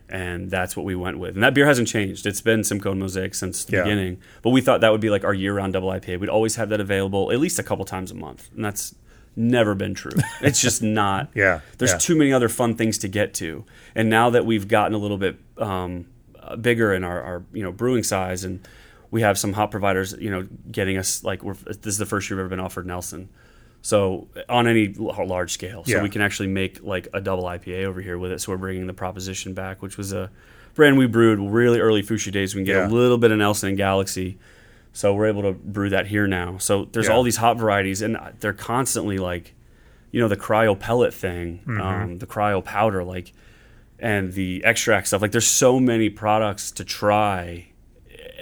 And that's what we went with. And that beer hasn't changed. It's been simcoe and mosaic since the Yeah. beginning. But we thought that would be like our year-round double ipa we'd always have that available at least a couple times a month. And that's never been true. It's just not. Yeah, there's yeah. too many other fun things to get to. And now that we've gotten a little bit um, uh, bigger in our, our you know brewing size and we have some hop providers, you know, getting us like we're this is the first year we've ever been offered Nelson. So on any large scale, so Yeah. we can actually make like a double IPA over here with it. So we're bringing the proposition back, which was a brand we brewed really early Foushee days. We can get Yeah. a little bit of Nelson and Galaxy, so we're able to brew that here now. So there's Yeah. all these hop varieties, and they're constantly like, you know, the cryo pellet thing, Mm-hmm. um, the cryo powder, like, and the extract stuff. Like, there's so many products to try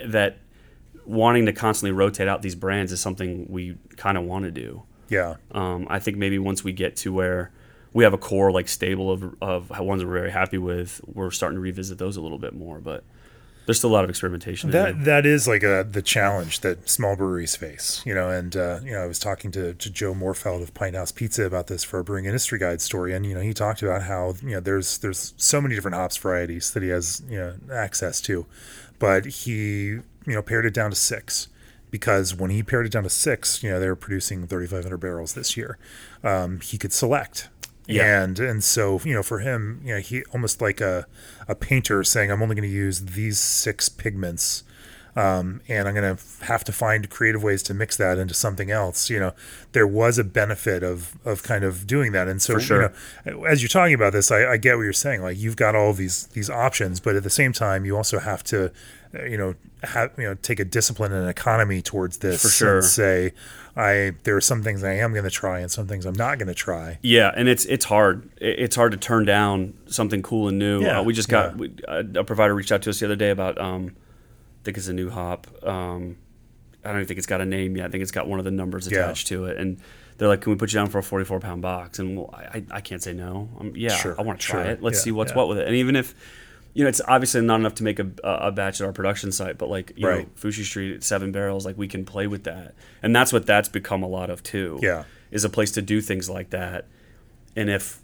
that wanting to constantly rotate out these brands is something we kind of want to do. Yeah. Um, I think maybe once we get to where we have a core like stable of of ones we're very happy with, we're starting to revisit those a little bit more. But there's still a lot of experimentation. That that is like a the challenge that small breweries face, you know. And uh, you know, I was talking to, to Joe Mohrfeld of Pinthouse Pizza about this for a Brewing Industry Guide story, and you know, he talked about how you know there's there's so many different hops varieties that he has you know access to, but he you know pared it down to six because when he pared it down to six, you know, they were producing 3,500 barrels this year. Um, he could select. Yeah. And and so you know for him you know he almost like a a painter saying I'm only going to use these six pigments um, and I'm going to have to find creative ways to mix that into something else. You know, there was a benefit of of kind of doing that, and so sure. you know, as you're talking about this, I, I get what you're saying. Like you've got all these these options, but at the same time, you also have to, uh, you know, have you know take a discipline and an economy towards this. For sure. and say, I there are some things I am going to try and some things I'm not going to try. Yeah, and it's it's hard. It's hard to turn down something cool and new. Yeah, uh, we just got yeah. we, a, a provider reached out to us the other day about um, I think it's a new hop. Um, I don't even think it's got a name yet. I think it's got one of the numbers Yeah. attached to it, and they're like, "Can we put you down for a 44 pound box?" And well, I, I can't say no. Um, yeah, Sure, I want to try sure. it. Let's Yeah, see what's yeah. what with it. And even if you know, it's obviously not enough to make a, a batch at our production site, but like you know, Right. Foushee Street, seven barrels, like we can play with that, and that's what that's become a lot of too Yeah. is a place to do things like that. And if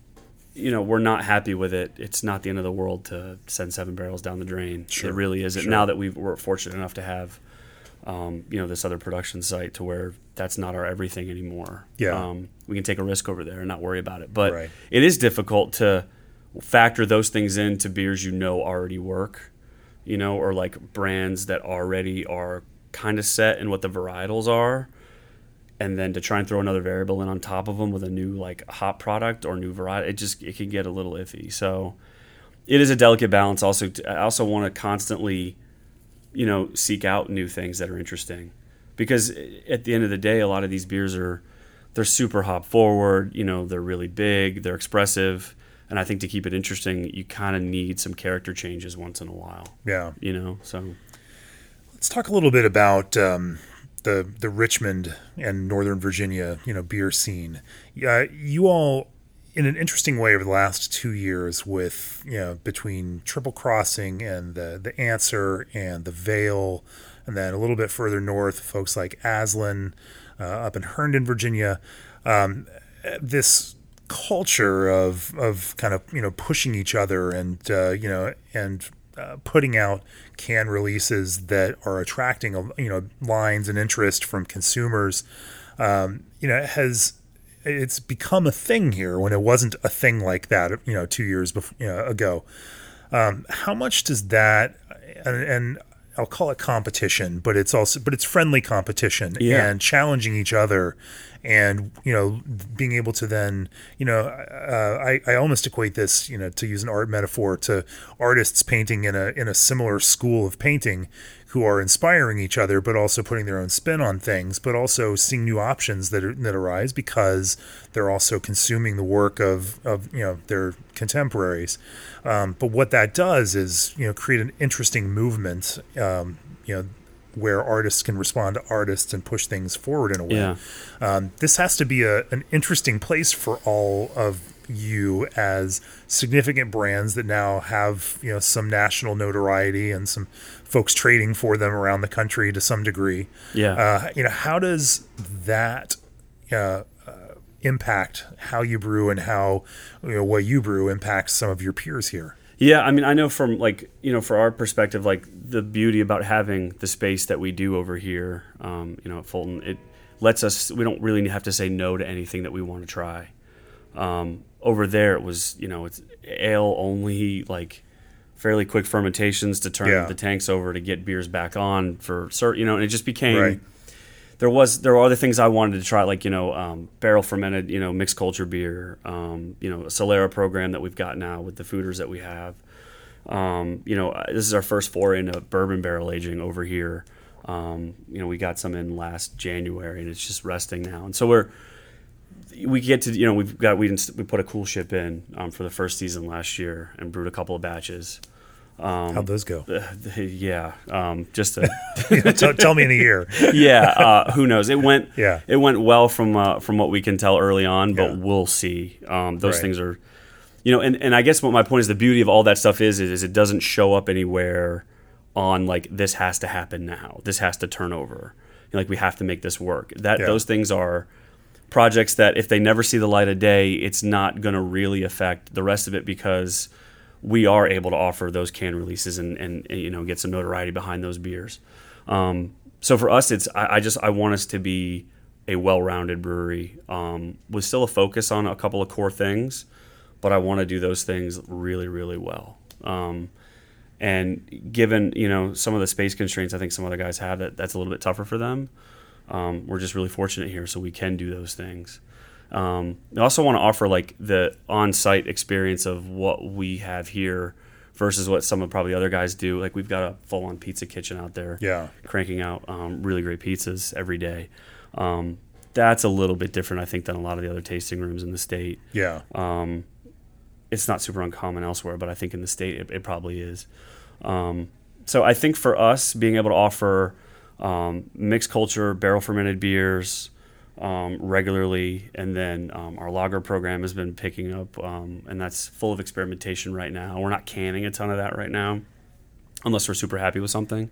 you know we're not happy with it, it's not the end of the world to send seven barrels down the drain. Sure, It really isn't. sure. Now that we've, we're fortunate enough to have, um, you know, this other production site to where that's not our everything anymore. Yeah. um, we can take a risk over there and not worry about it. But Right. it is difficult to factor those things into beers you know already work, you know, or like brands that already are kind of set in what the varietals are and then to try and throw another variable in on top of them with a new like hop product or new variety, it just it can get a little iffy. So it is a delicate balance. Also, I also want to constantly, you know, seek out new things that are interesting, because at the end of the day, a lot of these beers are they're super hop forward. You know, they're really big, they're expressive, and I think to keep it interesting, you kind of need some character changes once in a while. Yeah. You know, so Let's talk a little bit about um, the the Richmond and Northern Virginia, you know, beer scene. Uh, you all, in an interesting way, over the last two years, with you know, between Triple Crossing and the the Answer and the Veil, and then a little bit further north, folks like Aslin, uh, up in Herndon, Virginia. Um, this culture of of kind of you know pushing each other and uh, you know and uh, putting out can releases that are attracting you know lines and interest from consumers um, you know has it's become a thing here when it wasn't a thing like that you know two years before, you know, ago um, how much does that and, and I'll call it competition, but it's also but it's friendly competition Yeah. and challenging each other, and you know being able to then you know uh, I I almost equate this you know to use an art metaphor to artists painting in a in a similar school of painting who are inspiring each other, but also putting their own spin on things, but also seeing new options that are, that arise because they're also consuming the work of of you know their contemporaries. Um, but what that does is you know create an interesting movement. Um, you know where artists can respond to artists and push things forward in a way. Yeah. Um, this has to be a, an interesting place for all of you as significant brands that now have you know some national notoriety and some folks trading for them around the country to some degree. Yeah. Uh, you know, how does that uh, uh, impact how you brew and how you know what you brew impacts some of your peers here? Yeah, I mean, I know from like you know, for our perspective, like the beauty about having the space that we do over here, um, you know, at Fulton, it lets us. We don't really have to say no to anything that we want to try. Um, over there, it was you know, it's ale only, like fairly quick fermentations to turn Yeah. the tanks over to get beers back on for certain, you know, and it just became. Right. There was there were other things I wanted to try, like you know, um, barrel fermented, you know, mixed culture beer, um, you know, a Solera program that we've got now with the foeders that we have. Um, you know, this is our first foray into bourbon barrel aging over here. Um, you know, we got some in last January, and it's just resting now. And so we're we get to you know we've got we we put a coolship in um, for the first season last year and brewed a couple of batches. How'd those go? Uh, yeah, um, just to, tell, tell me in a year. yeah. Uh, who knows? It went Yeah. it went well from uh, from what we can tell early on, but Yeah. we'll see. Um, those Right. things are, you know, and, and I guess what my point is the beauty of all that stuff is, is is it doesn't show up anywhere on like this has to happen now. This has to turn over. You know, like we have to make this work. That Yeah. those things are projects that if they never see the light of day, it's not going to really affect the rest of it because we are able to offer those can releases and, and, you know get some notoriety behind those beers. Um, so for us, it's I, I just I want us to be a well-rounded brewery um, with still a focus on a couple of core things, but I want to do those things really really well. Um, and given you know some of the space constraints, I think some other guys have that that's a little bit tougher for them. Um, we're just really fortunate here, so we can do those things. Um, I also want to offer like the on-site experience of what we have here versus what some of probably other guys do. Like we've got a full-on pizza kitchen out there, Yeah. cranking out um, really great pizzas every day. Um, that's a little bit different, I think, than a lot of the other tasting rooms in the state Yeah. Um, it's not super uncommon elsewhere, but I think in the state it, it probably is. Um, so I think for us, being able to offer um, mixed culture, barrel fermented beers um, regularly, and then um, our lager program has been picking up, um, and that's full of experimentation right now. We're not canning a ton of that right now, unless we're super happy with something.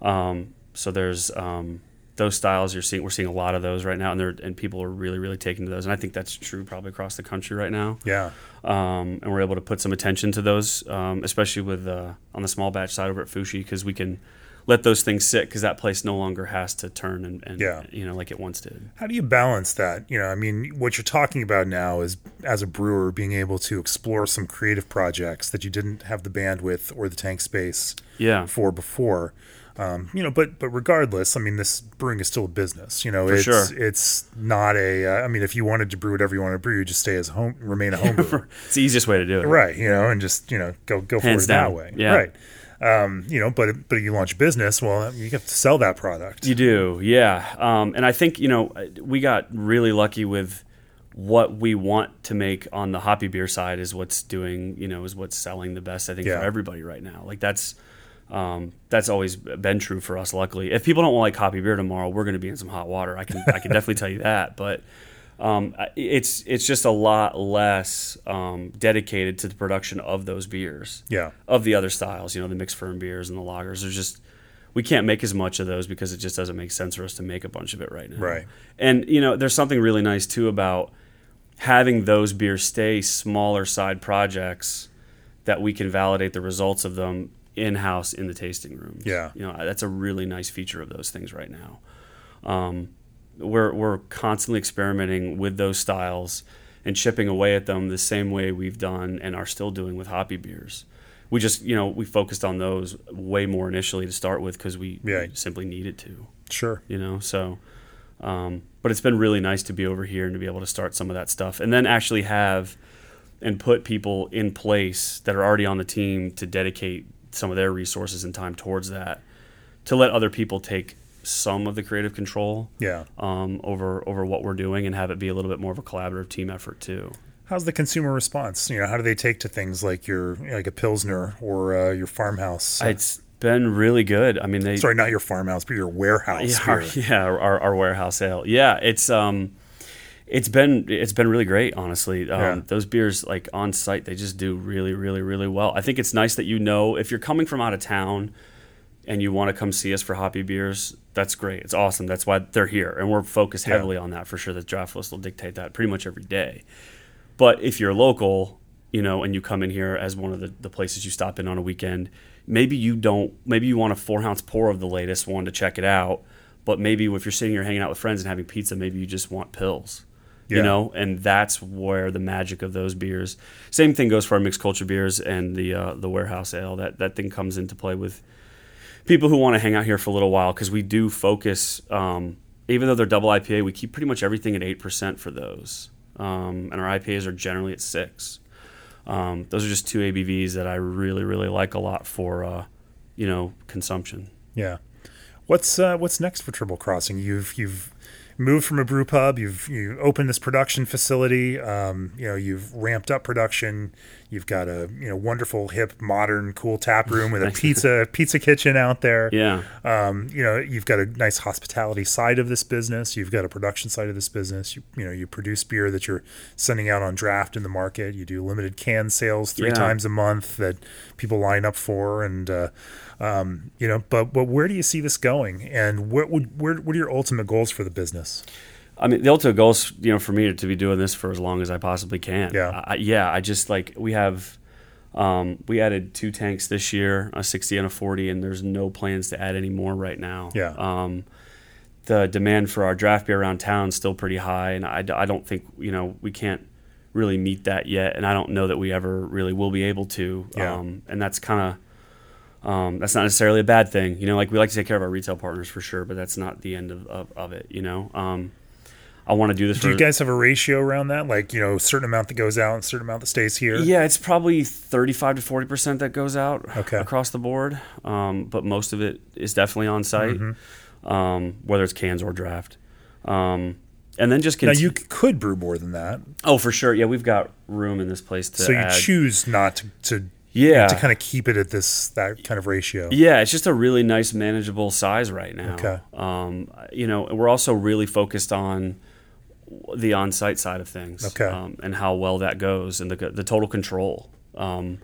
Um, so there's um, those styles you're seeing. We're seeing a lot of those right now, and they're, and people are really really taking to those. And I think that's true probably across the country right now. Yeah. Um, and we're able to put some attention to those, um, especially with uh, on the small batch side over at Foushee, because we can let those things sit because that place no longer has to turn and, and Yeah. you know like it once did. How do you balance that? You know, I mean, what you're talking about now is as a brewer being able to explore some creative projects that you didn't have the bandwidth or the tank space Yeah, for before. Um, you know, but but regardless, I mean, this brewing is still a business. You know, For it's sure. it's not a. Uh, I mean, if you wanted to brew whatever you want to brew, you just stay as home, remain a home brewer, it's the easiest way to do it. right? You know, and just you know go go Hands for it down. that way, Yeah. right? Um, you know, but but you launch business, well, you have to sell that product. You do, yeah. Um, and I think you know we got really lucky with what we want to make on the hoppy beer side is what's doing you know is what's selling the best. I think Yeah. for everybody right now. Like that's um, that's always been true for us. Luckily, if people don't like hoppy beer tomorrow, we're going to be in some hot water. I can I can definitely tell you that. But um, it's it's just a lot less um, dedicated to the production of those beers yeah, of the other styles, you know, the mixed firm beers and the lagers. There's just we can't make as much of those because it just doesn't make sense for us to make a bunch of it right now. Right. And you know, there's something really nice too about having those beers stay smaller side projects that we can validate the results of them in house in the tasting rooms. Yeah. You know, that's a really nice feature of those things right now. Um, we're we're constantly experimenting with those styles and chipping away at them the same way we've done and are still doing with hoppy beers. We just, you know, we focused on those way more initially to start with because we, Yeah. simply needed to, sure, you know. So, um, but it's been really nice to be over here and to be able to start some of that stuff, and then actually have and put people in place that are already on the team to dedicate some of their resources and time towards that, to let other people take some of the creative control yeah. um, over over what we're doing and have it be a little bit more of a collaborative team effort too. How's the consumer response? You know, how do they take to things like your like a pilsner or uh, your farmhouse? It's been really good. I mean, they Sorry, not your farmhouse, but your warehouse. yeah, our, yeah, our, our warehouse ale. Yeah, it's um, it's been it's been really great. Honestly, um, Yeah. those beers like on site, they just do really, really, really well. I think it's nice that you know if you're coming from out of town and you want to come see us for hoppy beers, that's great. It's awesome. That's why they're here, and we're focused Yeah. heavily on that for sure. The draft list will dictate that pretty much every day. But if you're local, you know, and you come in here as one of the, the places you stop in on a weekend, maybe you don't, maybe you want a four ounce pour of the latest one to check it out. But maybe if you're sitting here hanging out with friends and having pizza, maybe you just want pills. You know, and that's where the magic of those beers. Same thing goes for our mixed culture beers and the uh, the warehouse ale. That that thing comes into play with people who want to hang out here for a little while because we do focus. Um, even though they're double IPA, we keep pretty much everything at eight percent for those, um, and our IPAs are generally at six. Um, those are just two ABVs that I really really like a lot for uh, you know consumption. Yeah. What's uh, what's next for Triple Crossing? You've you've moved from a brew pub. You've you opened this production facility. Um, you know you've ramped up production. You've got a you know wonderful, hip, modern, cool tap room with a pizza pizza kitchen out there. Yeah, Um, you know you've got a nice hospitality side of this business. You've got a production side of this business. You, you know you produce beer that you're sending out on draft in the market. You do limited can sales three Yeah. times a month that people line up for, and uh, um, you know. But but where do you see this going? And what would where what are your ultimate goals for the business? I mean, the ultimate goal is, you know, for me to be doing this for as long as I possibly can. Yeah. I, yeah. I just like we have, um, we added two tanks this year, a 60 and a 40, and there's no plans to add any more right now. Yeah. Um, the demand for our draft beer around town is still pretty high, and I, I don't think you know we can't really meet that yet, and I don't know that we ever really will be able to. Yeah. Um, and that's kind of. Um, that's not necessarily a bad thing, you know. Like we like to take care of our retail partners for sure, but that's not the end of, of, of it, you know. Um, I want to do this Do for you guys have a ratio around that? Like you know, a certain amount that goes out and a certain amount that stays here. Yeah, it's probably 35 to 40 percent that goes out Okay. across the board, um, but most of it is definitely on site, Mm-hmm. um, whether it's cans or draft. Um, and then just Now you could brew more than that, oh for sure, yeah, we've got room in this place to so you add. choose not to, to yeah, to kind of keep it at this that kind of ratio. Yeah, it's just a really nice, manageable size right now. Okay. Um, you know, we're also really focused on the on-site side of things. Okay. Um, and how well that goes, and the the total control. Um,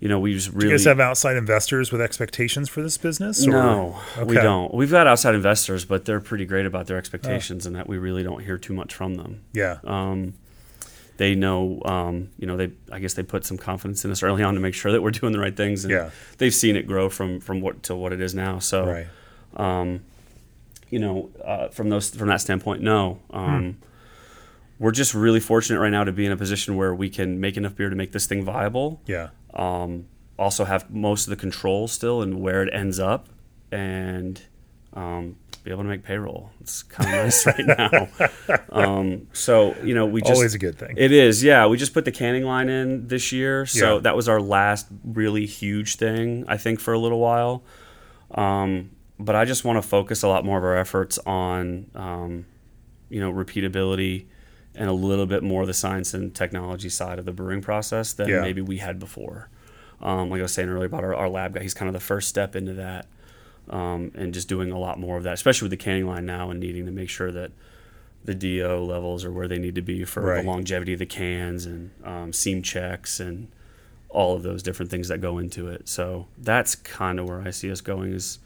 you know, we just really Do you guys have outside investors with expectations for this business? Or? no, we don't we've got outside investors, but they're pretty great about their expectations, and that we really don't hear too much from them. Yeah. Um, they know, um, you know, they I guess they put some confidence in us early on to make sure that we're doing the right things, and Yeah. they've seen it grow from from what to what it is now. So, Right. um, you know, uh, from those from that standpoint, no. Um, We're just really fortunate right now to be in a position where we can make enough beer to make this thing viable. Yeah. Um, also have most of the control still and where it ends up, and um, be able to make payroll. It's kind of nice right now. Um, so you know, we just Always a good thing. it is, yeah. We just put the canning line in this year, so Yeah. that was our last really huge thing, I think, for a little while. Um, but I just want to focus a lot more of our efforts on, um, you know, repeatability and a little bit more of the science and technology side of the brewing process than Yeah. maybe we had before. Um, like I was saying earlier about our, our lab guy, he's kind of the first step into that, um, and just doing a lot more of that, especially with the canning line now and needing to make sure that the DO levels are where they need to be for Right. the longevity of the cans and um, seam checks and all of those different things that go into it. So that's kind of where I see us going is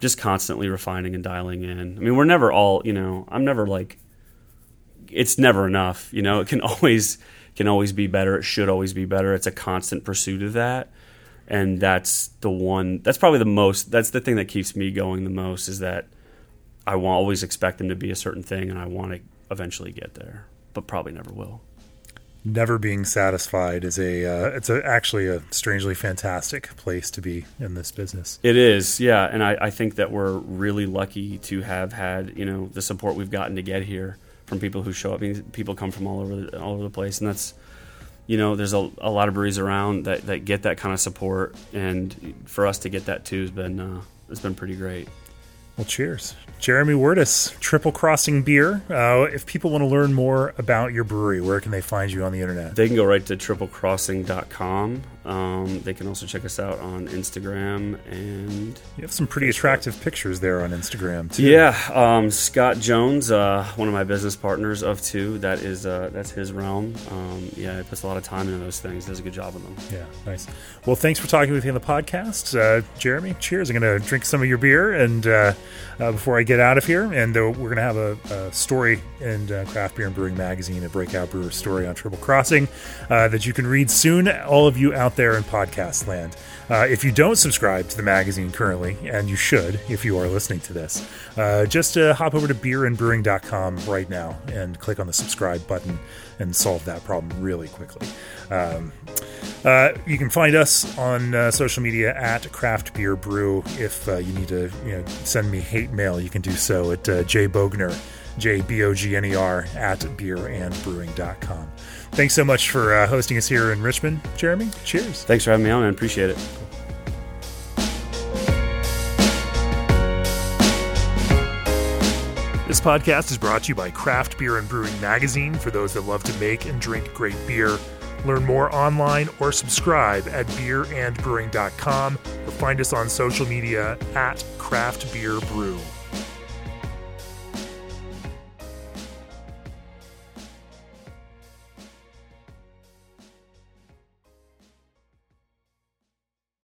just constantly refining and dialing in. I mean, we're never all, you know, I'm never like it's never enough, you know. It can always can always be better. It should always be better. It's a constant pursuit of that. And that's the one that's probably the most that's the thing that keeps me going the most is that I will always expect them to be a certain thing and I want to eventually get there, but probably never will. Never being satisfied is a uh, it's a, actually a strangely fantastic place to be in this business. It is, yeah, and I, I think that we're really lucky to have had you know the support we've gotten to get here from people who show up. I mean, people come from all over the, all over the place, and that's you know there's a, a lot of breweries around that, that get that kind of support, and for us to get that too has been uh, it's been pretty great. Well, cheers. Jeremy Wirtes, Triple Crossing Beer. Uh, if people want to learn more about your brewery, where can they find you on the internet? They can go right to triplecrossing.com. Um, they can also check us out on Instagram and You have some pretty attractive pictures there on Instagram too. Yeah, um, Scott Jones, uh, one of my business partners of two. That is uh, that's his realm. Um, yeah, he puts a lot of time into those things. Does a good job of them. Yeah, nice. Well, thanks for talking with me on the podcast, uh, Jeremy. Cheers. I'm going to drink some of your beer, and uh, uh, before I get out of here, and uh, we're going to have a, a story in uh, Craft Beer and Brewing Magazine, a breakout brewer story on Triple Crossing uh, that you can read soon. All of you out there in podcast land. Uh, if you don't subscribe to the magazine currently, and you should if you are listening to this, uh, just uh, hop over to beerandbrewing.com right now and click on the subscribe button and solve that problem really quickly. Um, uh, you can find us on uh, social media at Craft Beer Brew. If uh, you need to you know, send me hate mail, you can do so at uh, jbogner, J B O G N E R, at beerandbrewing.com. Thanks so much for uh, hosting us here in Richmond, Jeremy. Cheers. Thanks for having me on, man. Appreciate it. This podcast is brought to you by Craft Beer and Brewing Magazine for those that love to make and drink great beer. Learn more online or subscribe at beerandbrewing.com or find us on social media at Craft Beer Brew.